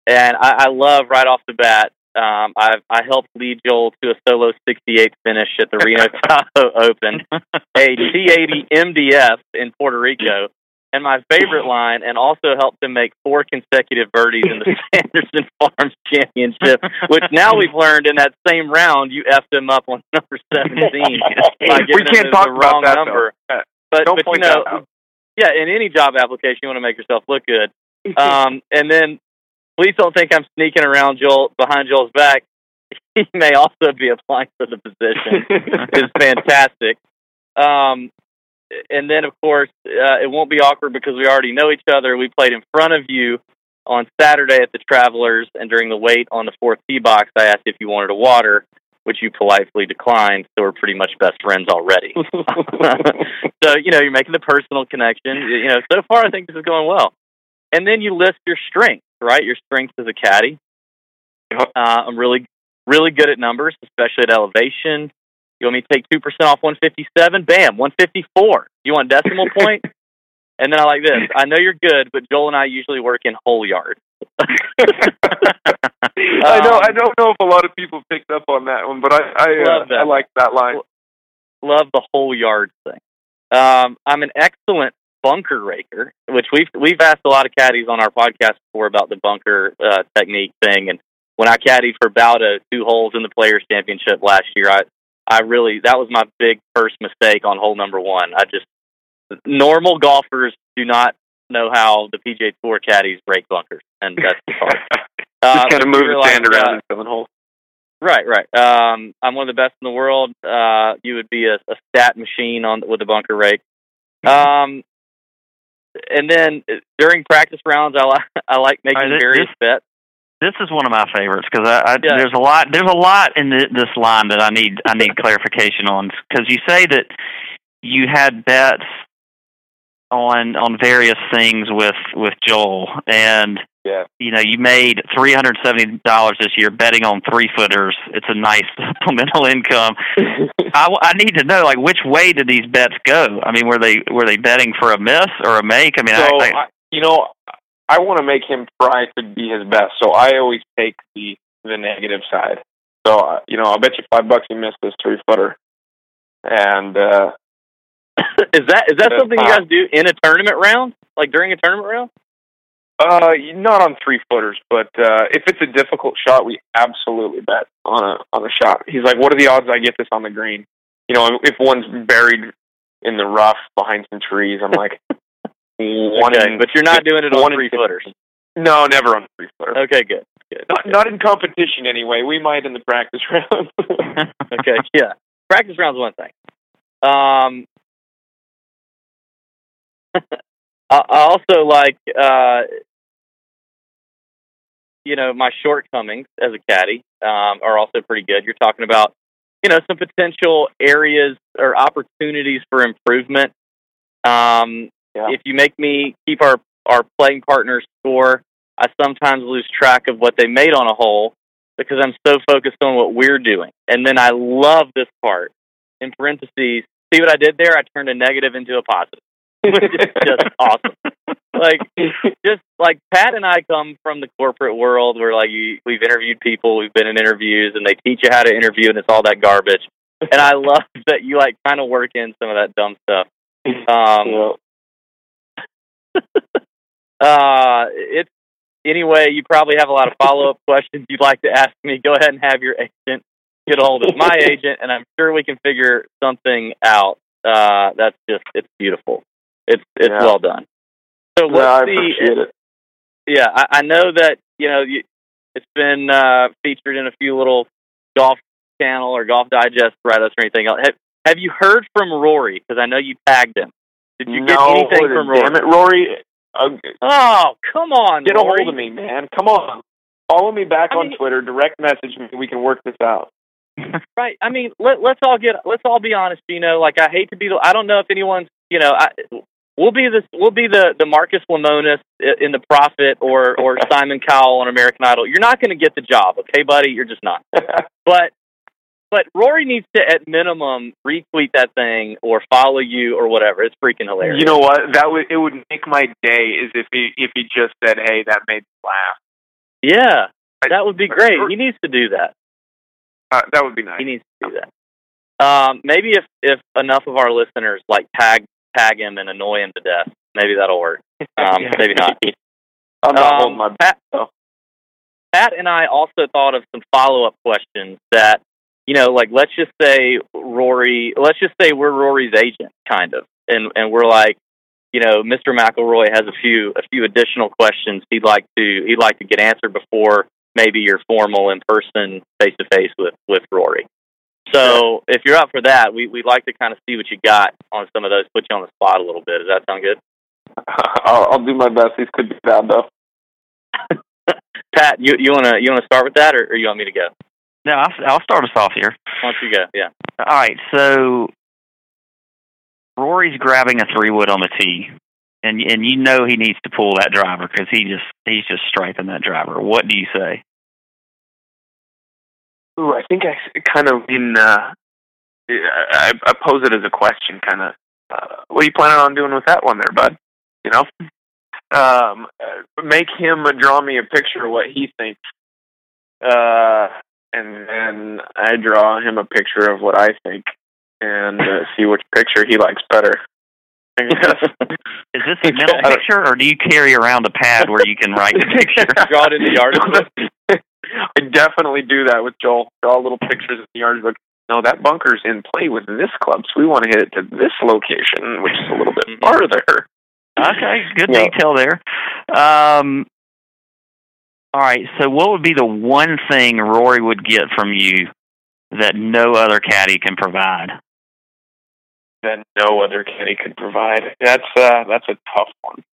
S2: And I, I love right off the bat. Um, I I helped lead Joel to a solo 68 finish at the Reno <laughs> Tahoe Open, a T80 MDF in Puerto Rico, and my favorite line, and also helped him make four consecutive birdies in the <laughs> Sanderson Farms Championship, which now we've learned in that same round you effed him up on number 17 <laughs> by
S4: we can't
S2: the
S4: talk
S2: wrong
S4: about that
S2: number.
S4: though.
S2: But,
S4: Don't
S2: but
S4: point
S2: you know,
S4: that out.
S2: yeah, in any job application, you want to make yourself look good. Um, and then please don't think I'm sneaking around Joel behind Joel's back. <laughs> He may also be applying for the position. it's fantastic. Um, and then, of course, uh, it won't be awkward because we already know each other. We played in front of you on Saturday at the Travelers, and during the wait on the fourth tee box, I asked if you wanted a water, which you politely declined. So we're pretty much best friends already. <laughs> <laughs> so you know you're making the personal connection. You know, so far I think this is going well. And then you list your strengths, right? Your strength as a caddy. Uh, I'm really, really good at numbers, especially at elevation. You want me to take two percent off 157? Bam, 154. You want decimal <laughs> point? And then I like this. I know you're good, but Joel and I usually work in whole yard. <laughs> <laughs>
S4: I know. I don't know if a lot of people picked up on that one, but I I, uh. I like that line.
S2: love the whole yard thing. Um, I'm an excellent bunker raker, which we've we've asked a lot of caddies on our podcast before about the bunker uh, technique thing. And when I caddied for Baldo two holes in the Players Championship last year, I I really that was my big first mistake on hole number one. I just normal golfers do not know how the PGA Tour caddies break bunkers, and that's the part. <laughs> Uh,
S4: Just kind
S2: but
S4: of move the
S2: like,
S4: sand around
S2: uh,
S4: in seven holes.
S2: Right, right. Um, I'm one of the best in the world. Uh, you would be a, a stat machine on with a bunker rake. Um, and then uh, during practice rounds, I like <laughs> I like making
S3: right, this-
S2: various bets.
S3: This is one of my favorites because I, I
S2: Yeah.
S3: there's a lot there's a lot in thi- this line that I need I need <laughs> clarification on because you say that you had bets on on various things with with Joel and
S4: Yeah.
S3: you know you made three hundred seventy dollars this year betting on three footers. It's a nice <laughs> supplemental income. <laughs> I, w- I need to know like which way did these bets go? I mean, were they were they betting for a miss or a make? I mean,
S4: so
S3: I, I,
S4: I, you know, I want to make him try to be his best. So I always take the the negative side. So uh, you know, I'll bet you five bucks he missed this three footer. And uh <coughs>
S2: is that is that <coughs> something you guys do in a tournament round, like during a tournament round?
S4: Uh not on three footers, but uh if it's a difficult shot, we absolutely bet on a on a shot. He's like, "What are the odds I get this on the green?" You know, if one's buried in the rough behind some trees, I'm like, <laughs> one
S2: okay,
S4: in,
S2: but you're not doing it on three footers.
S4: No, never on three footer.
S2: Okay, good, good.
S4: Not, not in competition anyway. We might in the practice <laughs> round. <laughs>
S2: okay, yeah. Practice round's one thing. Um, I I also like uh, you know my shortcomings as a caddy um, are also pretty good. You're talking about you know some potential areas or opportunities for improvement. Um,
S4: Yeah.
S2: If you make me keep our our playing partners score, I sometimes lose track of what they made on a hole because I'm so focused on what we're doing. And then I love this part in parentheses. See what I did there? I turned a negative into a positive, which is just <laughs> awesome. Like <laughs> just like Pat and I come from the corporate world where like you, we've interviewed people, we've been in interviews, and they teach you how to interview, and it's all that garbage. And I love <laughs> that you like kind of work in some of that dumb stuff. Um, <laughs> uh, it's anyway. You probably have a lot of follow up questions you'd like to ask me. Go ahead and have your agent get a hold of my agent, and I'm sure we can figure something out. Uh, that's just it's beautiful. It's it's
S4: Yeah.
S2: well done. So
S4: Yeah, I appreciate it.
S2: Yeah, I, I know that you know you, it's been uh, featured in a few little golf channel or golf digest write-ups or anything else. Have, have you heard from Rory? Because I know you tagged him. Did you get anything from Rory?
S4: Damn it, Rory. Uh,
S2: Oh, come on,
S4: get a hold of me, man. Come on. Follow me back
S2: I
S4: on
S2: mean-
S4: Twitter. Direct message me. We can work this out. <laughs> <laughs>
S2: Right. I mean, let let's all get let's all be honest. You know, like I hate to be. the I don't know if anyone's. You know, I we'll be the We'll be the the Marcus Lemonis in the Profit or or <laughs> Simon Cowell on American Idol. You're not going to get the job, okay, buddy? You're just not. <laughs> But but Rory needs to at minimum retweet that thing or follow you or whatever. It's freaking hilarious.
S4: You know what? That would it would make my day is if he if he just said, "Hey, that made me laugh."
S2: Yeah, that would be great. He needs to do that.
S4: Uh, that would be nice.
S2: He needs to do that. Um, maybe if if enough of our listeners like tag tag him and annoy him to death, maybe that'll work. <laughs> Um,
S4: Yeah.
S2: maybe not. <laughs>
S4: I'm not
S2: Um,
S4: holding my though.
S2: Pat and I also thought of some follow up questions that you know, like let's just say Rory, let's just say we're Rory's agent, kind of, and and we're like, you know, Mr. McIlroy has a few a few additional questions he'd like to he'd like to get answered before maybe your formal in person face to face with with Rory. So if you're up for that, we we'd like to kind of see what you got on some of those. Put you on the spot a little bit. Does that sound good? <laughs>
S4: I'll, I'll do my best. These could be bad though. <laughs>
S2: Pat, you you wanna you wanna start with that, or, or you want me to go?
S3: No, I'll, I'll start us off here.
S2: Why don't you go? Yeah.
S3: All right, so Rory's grabbing a three wood on the tee, and and you know he needs to pull that driver because he just he's just striping that driver. What do you say?
S4: Ooh, I think I kind of in. Uh, I, I pose it as a question, kind of. Uh, what are you planning on doing with that one, there, bud? You know, um, uh, make him draw me a picture of what he thinks, uh, and then I draw him a picture of what I think, and uh, see which picture he likes better. <laughs>
S3: Is this a mental picture, or do you carry around a pad where you can write the <laughs> picture?
S2: Draw it in the yard. <laughs>
S4: I definitely do that with Joel. Draw little pictures in the yard book. No, that bunker's in play with this club, so we want to hit it to this location, which is a little bit
S2: Mhm.
S4: farther.
S3: Okay, good
S4: Yeah.
S3: detail there. Um, all right, so what would be the one thing Rory would get from you that no other caddy can provide?
S4: That no other caddy could provide. That's uh, that's a tough one.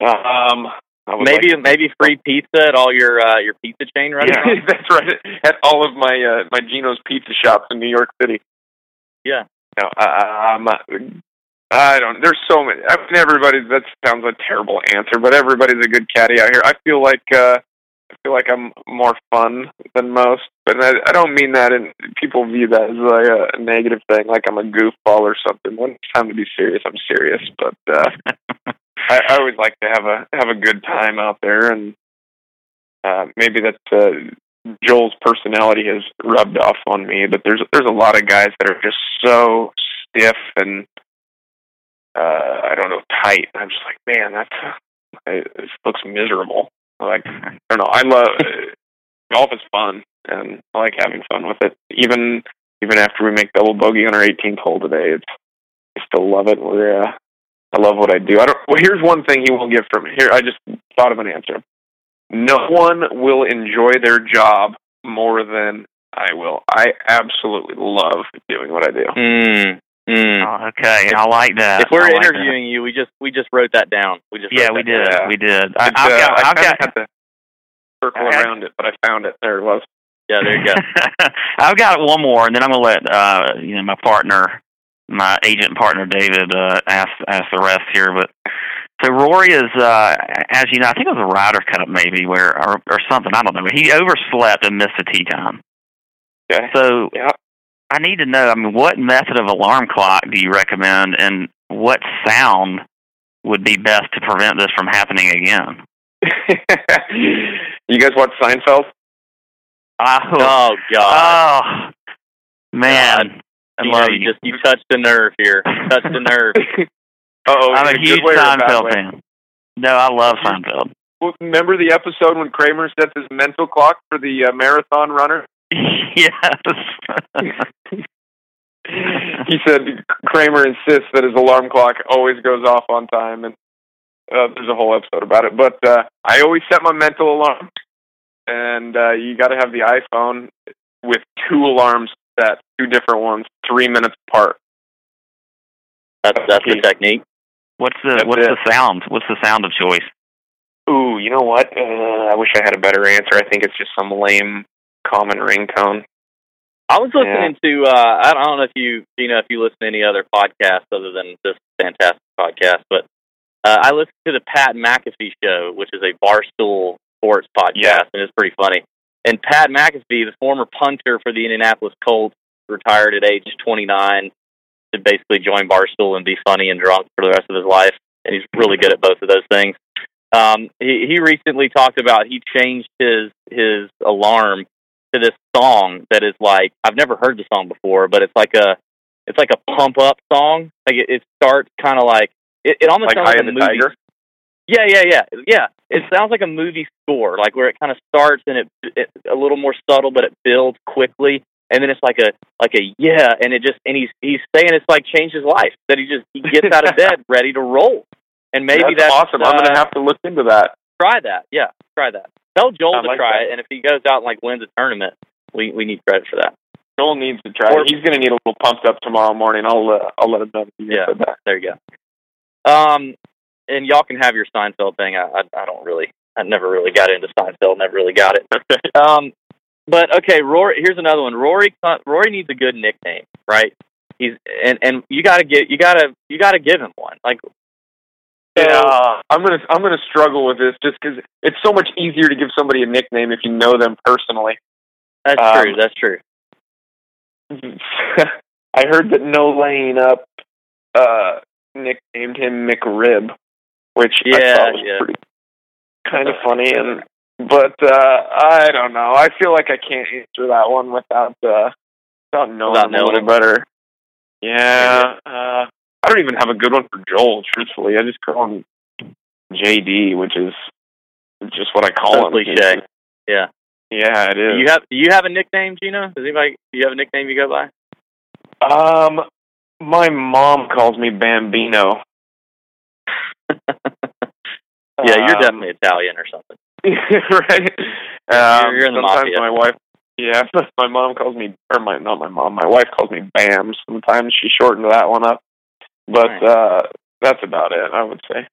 S4: Um, I would
S2: Maybe
S4: like-
S2: maybe free pizza at all your uh, your pizza chain restaurants.
S4: Yeah, <laughs> that's right. At all of my uh, my Geno's Pizza shops in New York City.
S2: Yeah.
S4: No, I, I'm. not- I don't. There's so many. I mean, everybody. That sounds a terrible answer, but everybody's a good caddy out here. I feel like. uh I feel like I'm more fun than most, but I, I don't mean that. And people view that as like a, a negative thing, like I'm a goofball or something. When it's time to be serious, I'm serious. But uh <laughs> I, I always like to have a have a good time out there, and uh, maybe that's uh, Joel's personality has rubbed off on me. But there's there's a lot of guys that are just so stiff and uh, I don't know tight. I'm just like, man, that's I, looks miserable. Like I don't know. I love golf is fun, and I like having fun with it. Even even after we make double bogey on our 18th hole today, it's I still love it. We're uh, I love what I do. I don't. Well, here's one thing he won't get from me. Here, I just thought of an answer. No one will enjoy their job more than I will. I absolutely love doing what I do.
S2: Mm, mm.
S3: Oh, okay, I like that.
S2: If we're
S3: I like that.
S2: interviewing you, we just we just wrote that down. We just
S3: yeah, we did,
S4: Yeah.
S3: we did. I, I've
S4: uh,
S3: got,
S4: I
S3: I've
S4: kinda
S3: got,
S4: have to- circle around it, but I found it. There it was.
S2: Yeah, there you go. <laughs>
S3: I've got one more, and then I'm gonna let uh, you know my partner, my agent partner David, uh, asked ask the rest here. But so Rory is, uh, as you know, I think it was a Ryder Cup maybe where or, or something. I don't know. He overslept and missed the tee time.
S4: Okay.
S3: So
S4: Yeah.
S3: I need to know. I mean, what method of alarm clock do you recommend, and what sound would be best to prevent this from happening again? <laughs>
S4: you guys watch Seinfeld?
S3: Oh,
S2: Oh God.
S3: oh man,
S2: you know,
S3: love
S2: you
S3: you.
S2: just you touched the nerve here. Touched the nerve. <laughs>
S4: oh,
S3: I'm a huge
S4: way or a bad
S3: Seinfeld fan. No, I love Seinfeld.
S4: Well, remember the episode when Kramer sets his mental clock for the uh, marathon runner? <laughs>
S3: yes. <laughs>
S4: he said Kramer insists that his alarm clock always goes off on time, and uh, there's a whole episode about it. But uh, I always set my mental alarm, and uh, you got to have the iPhone with two alarms set, two different ones, three minutes apart.
S2: That's that's the technique.
S3: What's the
S4: That's
S3: what's
S4: it.
S3: the sound? What's the sound of choice?
S4: Ooh, you know what? Uh, I wish I had a better answer. I think it's just some lame common ringtone.
S2: I was listening to uh I don't know if you you know if you listen to any other podcasts other than this fantastic podcast, but uh, I listened to the Pat McAfee show, which is a barstool sports podcast,
S4: Yeah.
S2: and it's pretty funny. And Pat McAfee, the former punter for the Indianapolis Colts, retired at age 29 to basically join Barstool and be funny and drunk for the rest of his life. And he's really good at both of those things. Um, he, he recently talked about he changed his his alarm to this song that is like I've never heard the song before, but it's like a it's like a pump up song. Like it, it starts kind of like it, it almost
S4: Like
S2: sounds like a
S4: the
S2: movie.
S4: Tiger?
S2: Yeah, yeah, yeah, yeah. It sounds like a movie score, like where it kind of starts and it, it a little more subtle, but it builds quickly, and then it's like a like a yeah, and it just and he's he's saying it's like changed his life that he just he gets out of bed ready to roll, and maybe
S4: that's,
S2: that's,
S4: awesome. I'm
S2: uh,
S4: gonna have to look into that.
S2: try that. Yeah, try that. Tell Joel
S4: I
S2: to
S4: like
S2: try
S4: that.
S2: it, and if he goes out and like wins a tournament, we we need credit for that.
S4: Joel needs to try.
S2: Or-
S4: it. He's gonna need a little pumped up tomorrow morning. I'll uh, I'll let him know.
S2: Yeah.
S4: that.
S2: There you go. Um, and y'all can have your Seinfeld thing. I, I I don't really, I never really got into Seinfeld. Never really got it. <laughs> Um, but okay, Rory. Here's another one. Rory. Rory needs a good nickname, right? He's and and you gotta get you gotta you gotta give him one. Like
S4: Yeah, I'm gonna I'm gonna struggle with this just because it's so much easier to give somebody a nickname if you know them personally.
S2: that's
S4: Um,
S2: true. That's true. <laughs>
S4: I heard that No Laying Up uh, nicknamed him McRib, which I
S2: Yeah,
S4: thought was
S2: yeah.
S4: pretty kind of funny. And but uh, I don't know. I feel like I can't answer that one without uh, without knowing
S2: Without
S4: a little better. Yeah, uh, I don't even have a good one for Joel. Truthfully, I just call him JD, which is just what I call
S2: So
S4: him.
S2: cliche. Yeah.
S4: Yeah, it
S2: Do you have do you have a nickname, Geno? Does anybody do you have a nickname you go by?
S4: Um, my mom calls me Bambino.
S2: Yeah, you're
S4: Um,
S2: definitely Italian or something. <laughs>
S4: right. Um,
S2: you're in the
S4: sometimes
S2: mafia.
S4: my wife. Yeah, <laughs> my mom calls me, or my not my mom. My wife calls me Bam. Sometimes she shortened that one up, but
S2: Nice.
S4: uh, that's about it. I would say.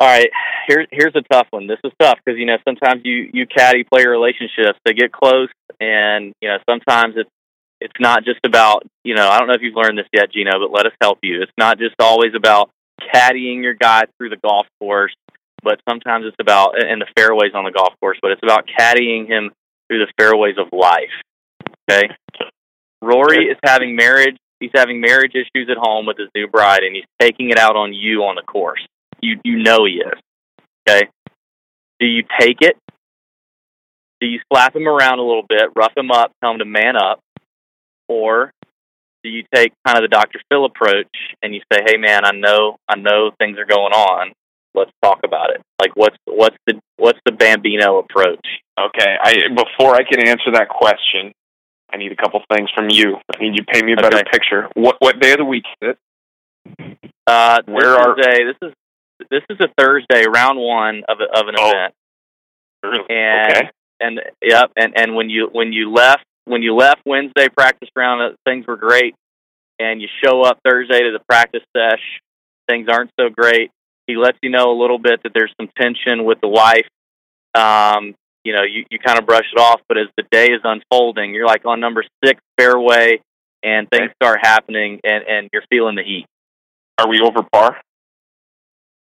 S2: All right, here's here's a tough one. This is tough because you know sometimes you you caddy player relationships they get close, and you know sometimes it's it's not just about you know I don't know if you've learned this yet, Geno, but let us help you. It's not just always about caddying your guy through the golf course, but sometimes it's about and the fairways on the golf course, but it's about caddying him through the fairways of life. Okay, Rory is having marriage. He's having marriage issues at home with his new bride, and he's taking it out on you on the course. You you know he is. Okay. Do you take it? Do you slap him around a little bit, rough him up, tell him to man up, or do you take kind of the Dr. Phil approach and you say, "Hey, man, I know I know things are going on. Let's talk about it." Like, what's what's the what's the Bambino approach?
S4: Okay. I before I can answer that question, I need a couple things from you. I need you to paint me a better
S2: Okay.
S4: picture. What what day of the week is it?
S2: Uh, this
S4: Where are-
S2: is a this is this is a Thursday, round one of a, of an
S4: Oh.
S2: event.
S4: Really?
S2: And
S4: okay.
S2: and yep, and and when you when you left when you left Wednesday practice round, uh, things were great, and you show up Thursday to the practice sesh, things aren't so great. He lets you know a little bit that there's some tension with the wife, um, you know, you, you kind of brush it off. But as the day is unfolding, you're like on number six fairway, and things start happening, and and you're feeling the heat.
S4: Are we over par?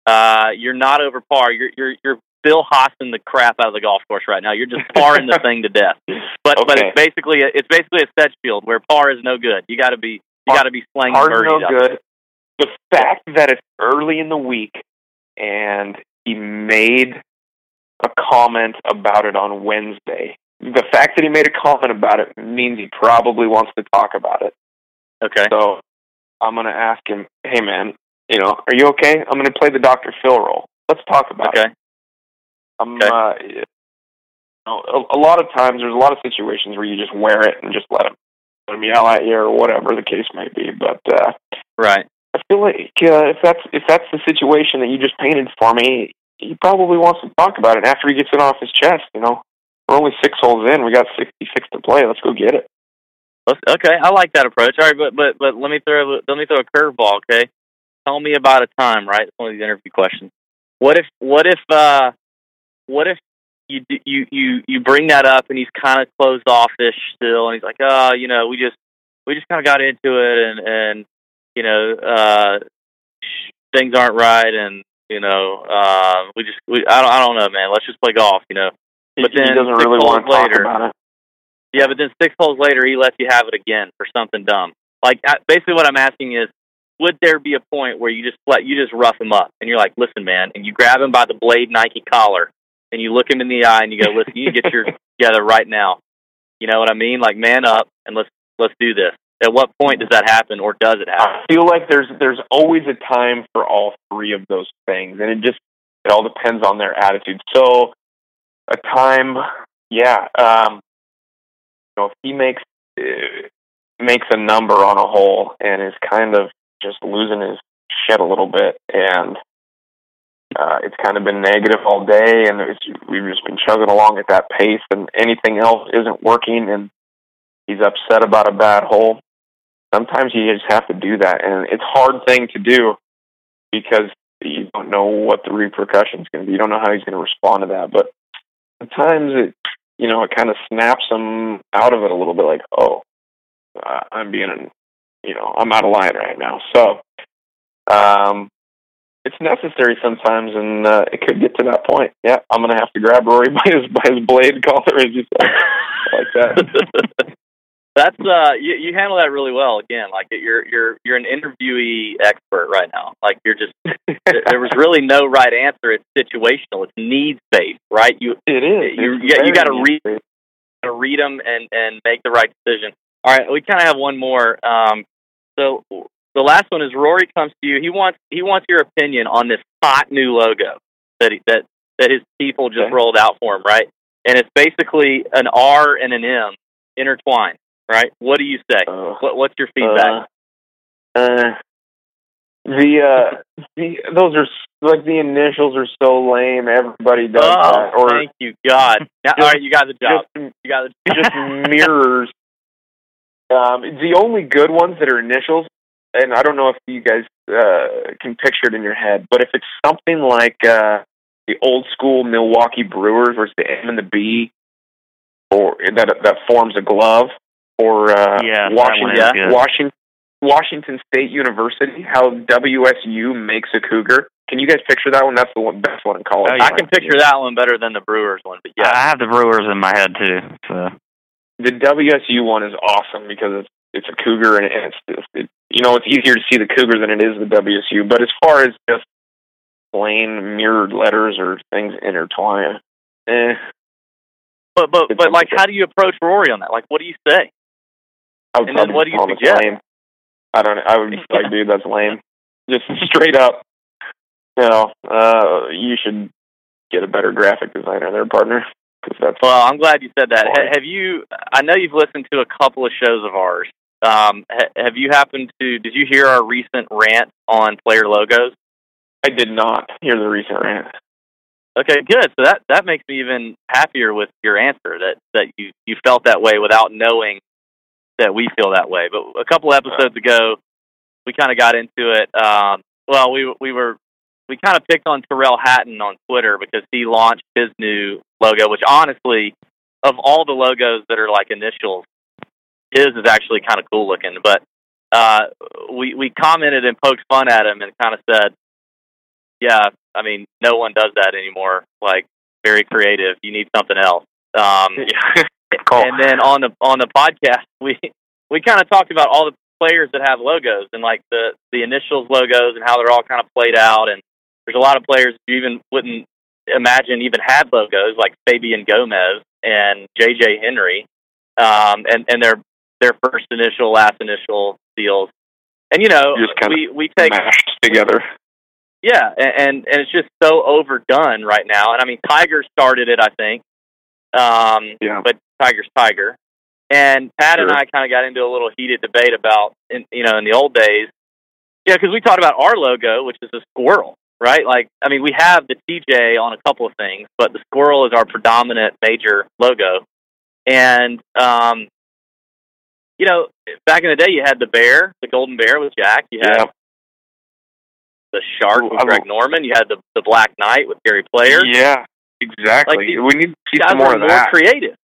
S2: Uh, you're not over par. You're you're you're Bill Haasing the crap out of the golf course right now. You're just parring the <laughs> thing to death. But but it's basically a, it's basically a Sedgefield where par is no good. You got to be you got to be slanging birdies
S4: no good. The fact that it's early in the week and he made a comment about it on Wednesday. The fact that he made a comment about it means he probably wants to talk about it.
S2: Okay.
S4: So I'm going to ask him, hey man, you know, are you okay? I'm going to play the Dr. Phil role. Let's talk about
S2: Okay.
S4: it. I'm,
S2: Okay.
S4: uh, you know, a, a lot of times there's a lot of situations where you just wear it and just let him, let him yell at you or whatever the case may be. But, uh,
S2: Right.
S4: I feel like uh, if that's if that's the situation that you just painted for me, he probably wants to talk about it after he gets it off his chest. You know, we're only six holes in. We got sixty six to play. Let's go get it.
S2: Okay, I like that approach. All right, but but but let me throw let me throw a curveball. Okay, tell me about a time. Right, it's one of these interview questions. What if what if uh what if you you you you bring that up and he's kind of closed offish still, and he's like, oh, you know, we just we just kind of got into it, and and you know, uh, things aren't right, and you know, uh, we just we I don't I don't know, man. Let's just play golf, you know.
S4: He,
S2: But
S4: he
S2: then
S4: doesn't
S2: six
S4: really
S2: holes
S4: want to talk
S2: later-
S4: about it.
S2: Yeah, but then six holes later, he lets you have it again for something dumb. Like I- basically, what I'm asking is, would there be a point where you just let you just rough him up and you're like, listen, man, and you grab him by the blade Nike collar and you look him in the eye and you go, listen, you get your <laughs> together right now. You know what I mean? Like man up and let's let's do this. At what point does that happen, or does it happen?
S4: I feel like there's there's always a time for all three of those things, and it just it all depends on their attitude. So, a time, yeah, um, you know, if he makes uh, makes a number on a hole and is kind of just losing his shit a little bit, and uh, it's kind of been negative all day, and it's, we've just been chugging along at that pace, and anything else isn't working, and he's upset about a bad hole sometimes you just have to do that and it's a hard thing to do because you don't know what the repercussions going to be. You don't know how he's going to respond to that but sometimes it you know it kind of snaps him out of it a little bit like oh i'm being you know i'm out of line right now. So um it's necessary sometimes and uh, it could get to that point. Yeah i'm going to have to grab rory by his by his blade collar as you like that <laughs>
S2: That's uh, you, you handle that really well. Again, like you're you're you're an interviewee expert right now. Like you're just there was really no right answer. It's situational. It's needs based, right? You
S4: it is
S2: You-
S4: It's
S2: you got- gotta read- gotta read them and and make the right decision. All right, we kind of have one more. Um, so the last one is Rory comes to you. He wants he wants your opinion on this hot new logo that he, that that his people just
S4: Okay.
S2: rolled out for him, right? And it's basically an R and an M intertwined, right? What do you say?
S4: Uh,
S2: What what's your feedback?
S4: Uh, uh, the uh, the those are like the initials are so lame. Everybody does
S2: oh,
S4: that, or
S2: thank you, God. Now, all right, you got the job.
S4: just
S2: You got the <laughs> job.
S4: just mirrors. Um, the only good ones that are initials, and I don't know if you guys uh, can picture it in your head, but if it's something like uh, the old school Milwaukee Brewers, where it's the M and the B, or that that forms a glove, or uh,
S3: Yeah,
S4: Washington,
S3: one is good.
S4: Washington, Washington State University, how WSU makes a cougar. Can you guys picture that one? That's the one, best one in college.
S3: Oh, yeah.
S2: I can picture that one better than the Brewers one, but yeah.
S3: I have the Brewers in my head too. So
S4: the WSU one is awesome because it's it's a cougar and it's just it, you know it's easier to see the cougar than it is the WSU. But as far as just plain mirrored letters or things intertwined, eh,
S2: But but but like, how do you approach Rory on that? Like, what do you say?
S4: I would
S2: And then
S4: probably
S2: what do you
S4: call
S2: suggest?
S4: lame. I don't know. I would be like, dude, that's lame. <laughs> Just straight up. You know, uh, you should get a better graphic designer there, partner. Because that's
S2: Well, I'm glad you said that. Ha- have you? I know you've listened to a couple of shows of ours. Um, ha- have you happened to? Did you hear our recent rant on player logos?
S4: I did not hear the recent rant.
S2: Okay, good. So that that makes me even happier with your answer that that you you felt that way without knowing that we feel that way. But a couple episodes ago, we kind of got into it. Um, well, we we were we kind of picked on Tyrrell Hatton on Twitter because he launched his new logo, which honestly, of all the logos that are like initials, his is actually kind of cool looking. But uh, we we commented and poked fun at him and kind of said, "Yeah, I mean, no one does that anymore. Like, very creative. You need something else." Um, <laughs> And then on the on the podcast, <laughs> we we kind of talked about all the players that have logos and like the the initials logos and how they're all kind of played out. And there's a lot of players you even wouldn't imagine even had logos, like Fabian Gomez and JJ Henry, um, and and their their first initial, last initial deals. And you know,
S4: Just kinda
S2: we we take
S4: mashed together.
S2: yeah, and, and and it's just so overdone right now. And I mean, Tiger started it, I think. Um,
S4: Yeah.
S2: but Tiger's Tiger. And Pat and I kind of got into a little heated debate about, in, you know, in the old days. Yeah, because we talked about our logo, which is a squirrel, right? Like, I mean, we have the TJ on a couple of things, but the squirrel is our predominant major logo. And, um, you know, back in the day, you had the bear, the golden bear with Jack. You had
S4: Yeah.
S2: the shark with Greg Norman. You had the the Black Knight with Gary Player.
S4: Yeah, exactly.
S2: Like,
S4: we need to see some more of
S2: more
S4: that.
S2: creative.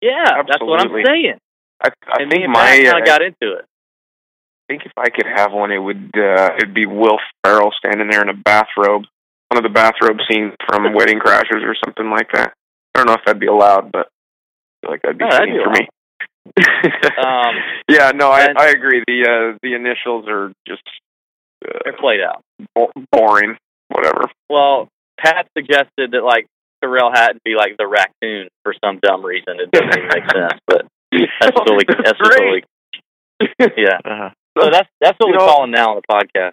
S2: Yeah, that's what I'm saying.
S4: I, I
S2: and
S4: think my
S2: kind
S4: uh,
S2: of got into it.
S4: I think if I could have one, it would uh, it'd be Will Ferrell standing there in a bathrobe, one of the bathrobe scenes from <laughs> Wedding Crashers or something like that. I don't know if that'd be allowed, but I feel like that'd be
S2: No, that'd
S4: fitting
S2: be
S4: for me.
S2: Um, <laughs>
S4: yeah, no, I I agree. The uh, the initials are just uh,
S2: They're played out.
S4: bo- boring. Whatever.
S2: Well, Pat suggested that like Tyrrell and be like the raccoon for some dumb reason. It doesn't even make sense, but that's <laughs> what we. That's what we. Yeah. <laughs>
S3: Uh,
S2: So that's that's what
S4: You
S2: we
S4: know-
S2: call him now on the podcast.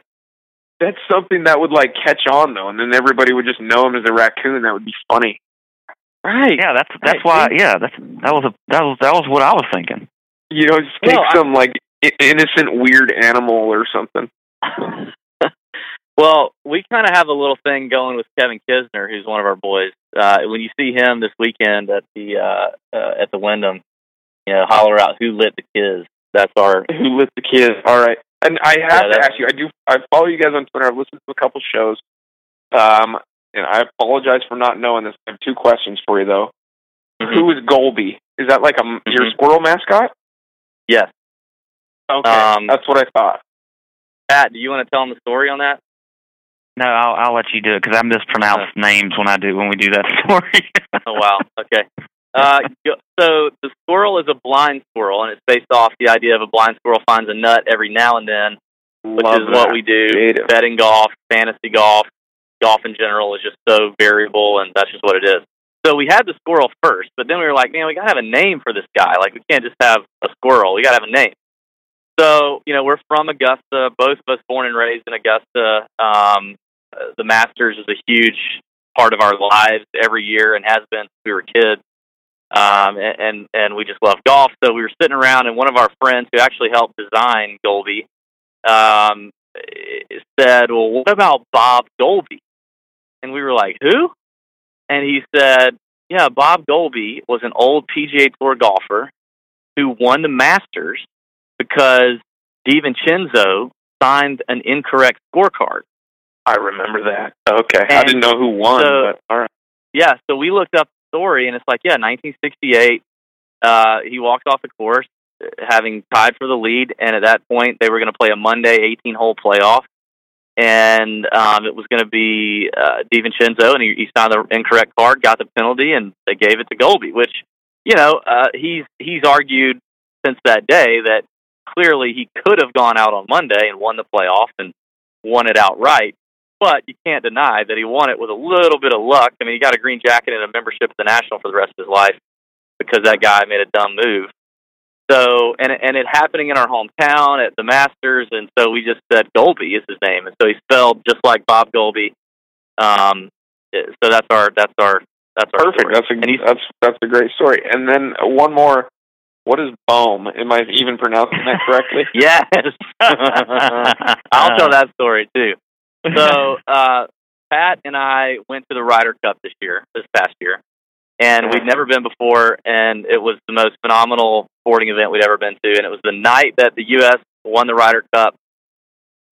S4: That's something that would like catch on though, and then everybody would just know him as a raccoon. That would be funny.
S2: Right.
S3: yeah, that's that's
S2: Right,
S3: why. Yeah, that's that was a that was that was what I was thinking.
S4: You know, just take
S2: Well, I-
S4: some like i- innocent weird animal or something. <laughs>
S2: well, we kind of have a little thing going with Kevin Kisner, who's one of our boys. Uh, when you see him this weekend at the uh, uh, at the Wyndham, you know, holler out who lit the kids. That's our <laughs>
S4: Who lit the kids? All right. And I have
S2: Yeah,
S4: to ask you. I do. I follow you guys on Twitter. I've listened to a couple shows. Um, and I apologize for not knowing this. I have two questions for you though.
S2: Mhm.
S4: Who is Goalby? Is that like a your
S2: Mhm.
S4: squirrel mascot?
S2: yes.
S4: Okay,
S2: Um,
S4: that's what I thought.
S2: Pat, do you want to tell him the story on that?
S3: No, I'll I'll let you do it because I mispronounce names when I do when we do that <laughs> story.
S2: Oh wow. Okay. Uh, so the squirrel is a blind squirrel, and it's based off the idea of a blind squirrel finds a nut every now and then, which
S4: Love
S2: is what we do.
S4: Creative.
S2: Betting golf, fantasy golf, golf in general is just so variable, and that's just what it is. So we had the squirrel first, but then we were like, man, we gotta have a name for this guy. Like we can't just have a squirrel. We gotta have a name. So you know, we're from Augusta, both of us born and raised in Augusta. Um, the Masters is a huge part of our lives every year and has been since we were kids. Um, and, and and we just love golf. So we were sitting around, and one of our friends who actually helped design Goalby um, said, "Well, what about Bob Goalby?" And we were like, "Who?" And he said, "Yeah, Bob Goalby was an old PGA Tour golfer who won the Masters because DiVincenzo signed an incorrect scorecard."
S4: I remember that. Okay, I didn't know who won,
S2: so-
S4: but all right.
S2: yeah, so we looked up the story, and it's like, yeah, 1968. Uh, he walked off the course having tied for the lead, and at that point, they were going to play a Monday 18-hole playoff, and um, it was going to be uh, DiVincenzo, and he, he signed the incorrect card, got the penalty, and they gave it to Goalby, which, you know, uh, he's he's argued since that day that clearly he could have gone out on Monday and won the playoff and won it outright but you can't deny that he won it with a little bit of luck. I mean, he got a green jacket and a membership at the National for the rest of his life because that guy made a dumb move. So, and and it happening in our hometown at the Masters, and so we just said Goalby is his name, and so he's spelled just like Bob Goalby. Um, so that's our that's our that's our
S4: Perfect.
S2: story.
S4: That's a
S2: and
S4: that's that's a great story. And then one more. What is Bohm? Am I even pronouncing that correctly? <laughs>
S2: yes. <laughs> I'll tell that story too. So, <laughs> uh, Pat and I went to the Ryder Cup this year, this past year, and we'd never been before, and it was the most phenomenal sporting event we'd ever been to. And it was the night that the U.S. won the Ryder Cup.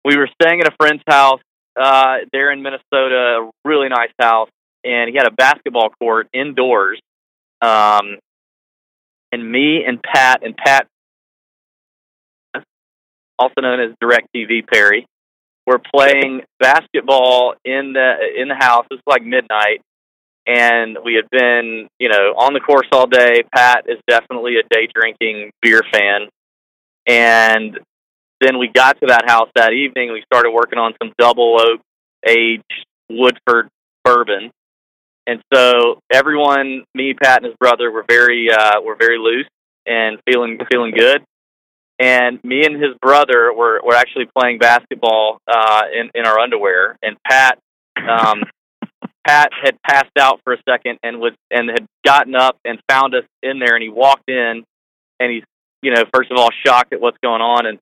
S2: We were staying at a friend's house uh, there in Minnesota, a really nice house, and he had a basketball court indoors. Um, and me and Pat and Pat, also known as Direct TV Perry, were playing basketball in the in the house. It was like midnight, and we had been, you know, on the course all day. Pat is definitely a day drinking beer fan, and then we got to that house that evening. We started working on some double oak aged Woodford bourbon, and so everyone, me, Pat, and his brother, were very uh, were very loose and feeling feeling good. And me and his brother were were actually playing basketball uh, in in our underwear, and Pat. Um, <laughs> Pat had passed out for a second and was and had gotten up and found us in there and he walked in and he's you know first of all shocked at what's going on and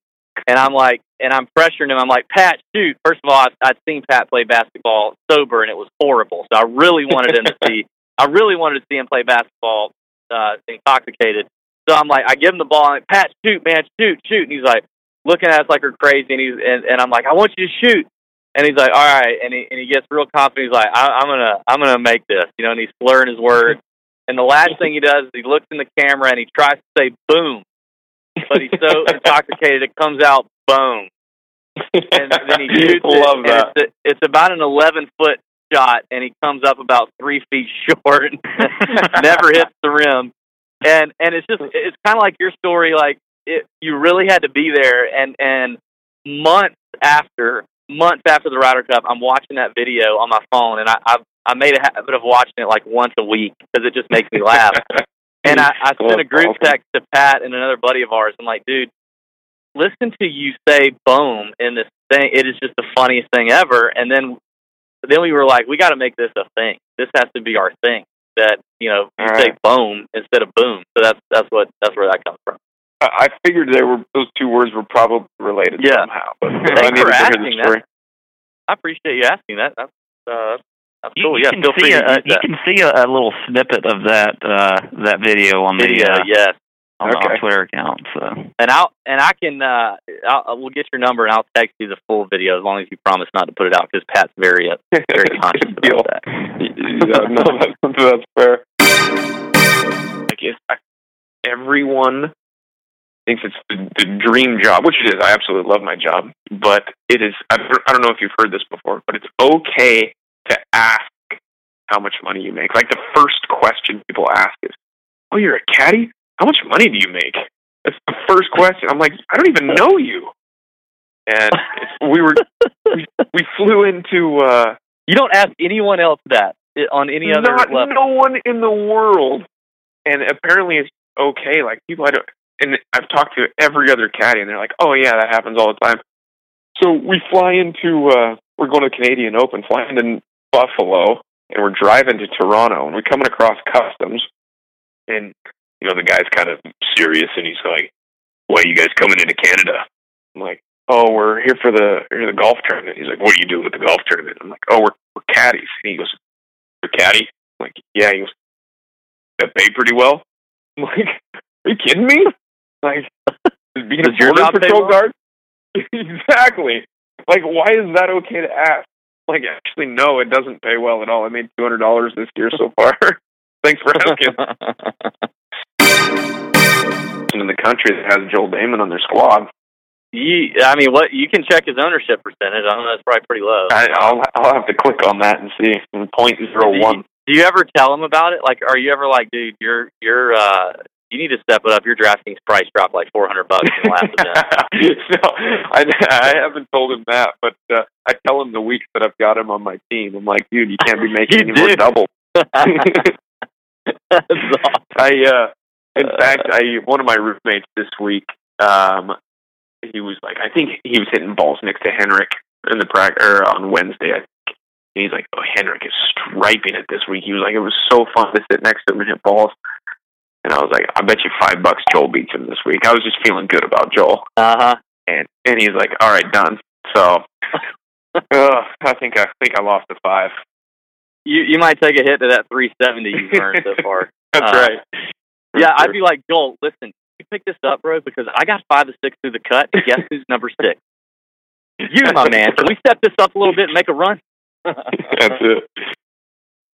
S2: and I'm like and I'm pressuring him I'm like Pat shoot. First of all I'd, I'd seen Pat play basketball sober and it was horrible. So I really wanted him to see I really wanted to see him play basketball uh intoxicated. So I'm like I give him the ball. I'm like Pat shoot man shoot shoot. And he's like looking at us like we're crazy. And he's and, and I'm like I want you to shoot. And he's like, all right, and he and he gets real confident. He's like, I, I'm gonna I'm gonna make this, you know. And he's slurring his words. And the last thing he does is he looks in the camera and he tries to say boom, but he's so intoxicated it comes out boom. And then he <laughs> shoots
S4: Love
S2: it,
S4: that.
S2: it's, it's about an 11 foot shot, and he comes up about three feet <laughs> short, <laughs> never hits the rim. And and it's just it's kind of like your story. Like it, you really had to be there, and and months after months after the Ryder Cup, I'm watching that video on my phone, and I I, I made a habit of watching it like once a week because it just makes me laugh. And I, I sent a group text to Pat and another buddy of ours. I'm like, dude, listen to you say "boom" in this thing. It is just the funniest thing ever. And then then we were like, we got to make this a thing. This has to be our thing. That you know, you
S4: All
S2: say
S4: right.
S2: "boom" instead of "boom." So that's that's what that's where that comes from.
S4: I I figured they were those two words were probably related
S2: Yeah.
S4: somehow. But
S2: Thanks
S4: I
S2: for asking that. I appreciate you asking that. That's uh, that's
S3: You,
S2: cool.
S3: you
S2: yeah,
S3: can
S2: feel free
S3: see a, you can see a, a little snippet of that uh, that video on the
S2: video.
S3: uh,
S2: yes.
S3: on the
S4: Okay.
S3: Twitter account. So
S2: and I'll and I can uh I'll, we'll get your number and I'll text you the full video as long as you promise not to put it out because Pat's very uh, very <laughs> conscious about that. <laughs>
S4: yeah, no, <laughs> that's, that's fair. I guess I, everyone thinks it's the, the dream job, which it is. I absolutely love my job, but it is. I, I don't know if you've heard this before, but it's okay to ask how much money you make. Like the first question people ask is, "Oh, you're a caddy? How much money do you make?" That's the first question. I'm like, I don't even know you. And it's, we were we, we flew into. uh
S2: You don't ask anyone else that on any other
S4: not
S2: level.
S4: no one in the world. And apparently it's okay. Like people I don't and I've talked to every other caddy and they're like, Oh yeah, that happens all the time. So we fly into uh we're going to Canadian Open, flying into Buffalo and we're driving to Toronto and we're coming across customs and you know, the guy's kind of serious and he's like, Why are you guys coming into Canada? I'm like, Oh, we're here for the here for the golf tournament. He's like, What are you doing with the golf tournament? I'm like, Oh, we're we're caddies. And he goes, You're caddy? I'm like, yeah, he goes, that pay pretty well? <laughs> I'm like, are you kidding me? Like, <laughs> being
S2: Does
S4: a border patrol guard? <laughs> exactly. Like, why is that okay to ask? Like, actually, no, it doesn't pay well at all. I made two hundred dollars this year so far. <laughs> Thanks for asking. <laughs> in the country that has Joel Dahmen on their squad.
S2: you, I mean, what you can check his ownership percentage. I don't know. That's probably pretty low.
S4: I, I'll I'll have to click on that and see. Point Point zero one.
S2: Do you, do you ever tell him about it? Like, are you ever like, dude, you're you're uh, you need to step it up. Your DraftKings price dropped like four hundred bucks in the last event. <laughs>
S4: no, I, I haven't told him that, but uh, I tell him the weeks that I've got him on my team. I'm like, dude, you can't be <laughs> making any more
S2: do.
S4: double. <laughs>
S2: Awesome.
S4: I, uh, in fact, I one of my roommates this week, um, he was like, I think he was hitting balls next to Henrik in the practice or on Wednesday. I think. And he's like, oh, Henrik is striping it this week. He was like, it was so fun to sit next to him and hit balls. And I was like, I bet you five bucks Joel beats him this week. I was just feeling good about Joel.
S2: Uh huh.
S4: and and he's like, "All right, done." So, <laughs> uh, I think I think I lost a five.
S2: You you might take a hit to that three seventy you've earned so <laughs> far.
S4: That's
S2: Uh,
S4: right.
S2: Yeah, I'd <laughs> be like, Joel, listen, you pick this up, bro, because I got five to six through the cut. Guess who's number six? You, my man. Can we step this up a little bit and make a run?
S4: That's it.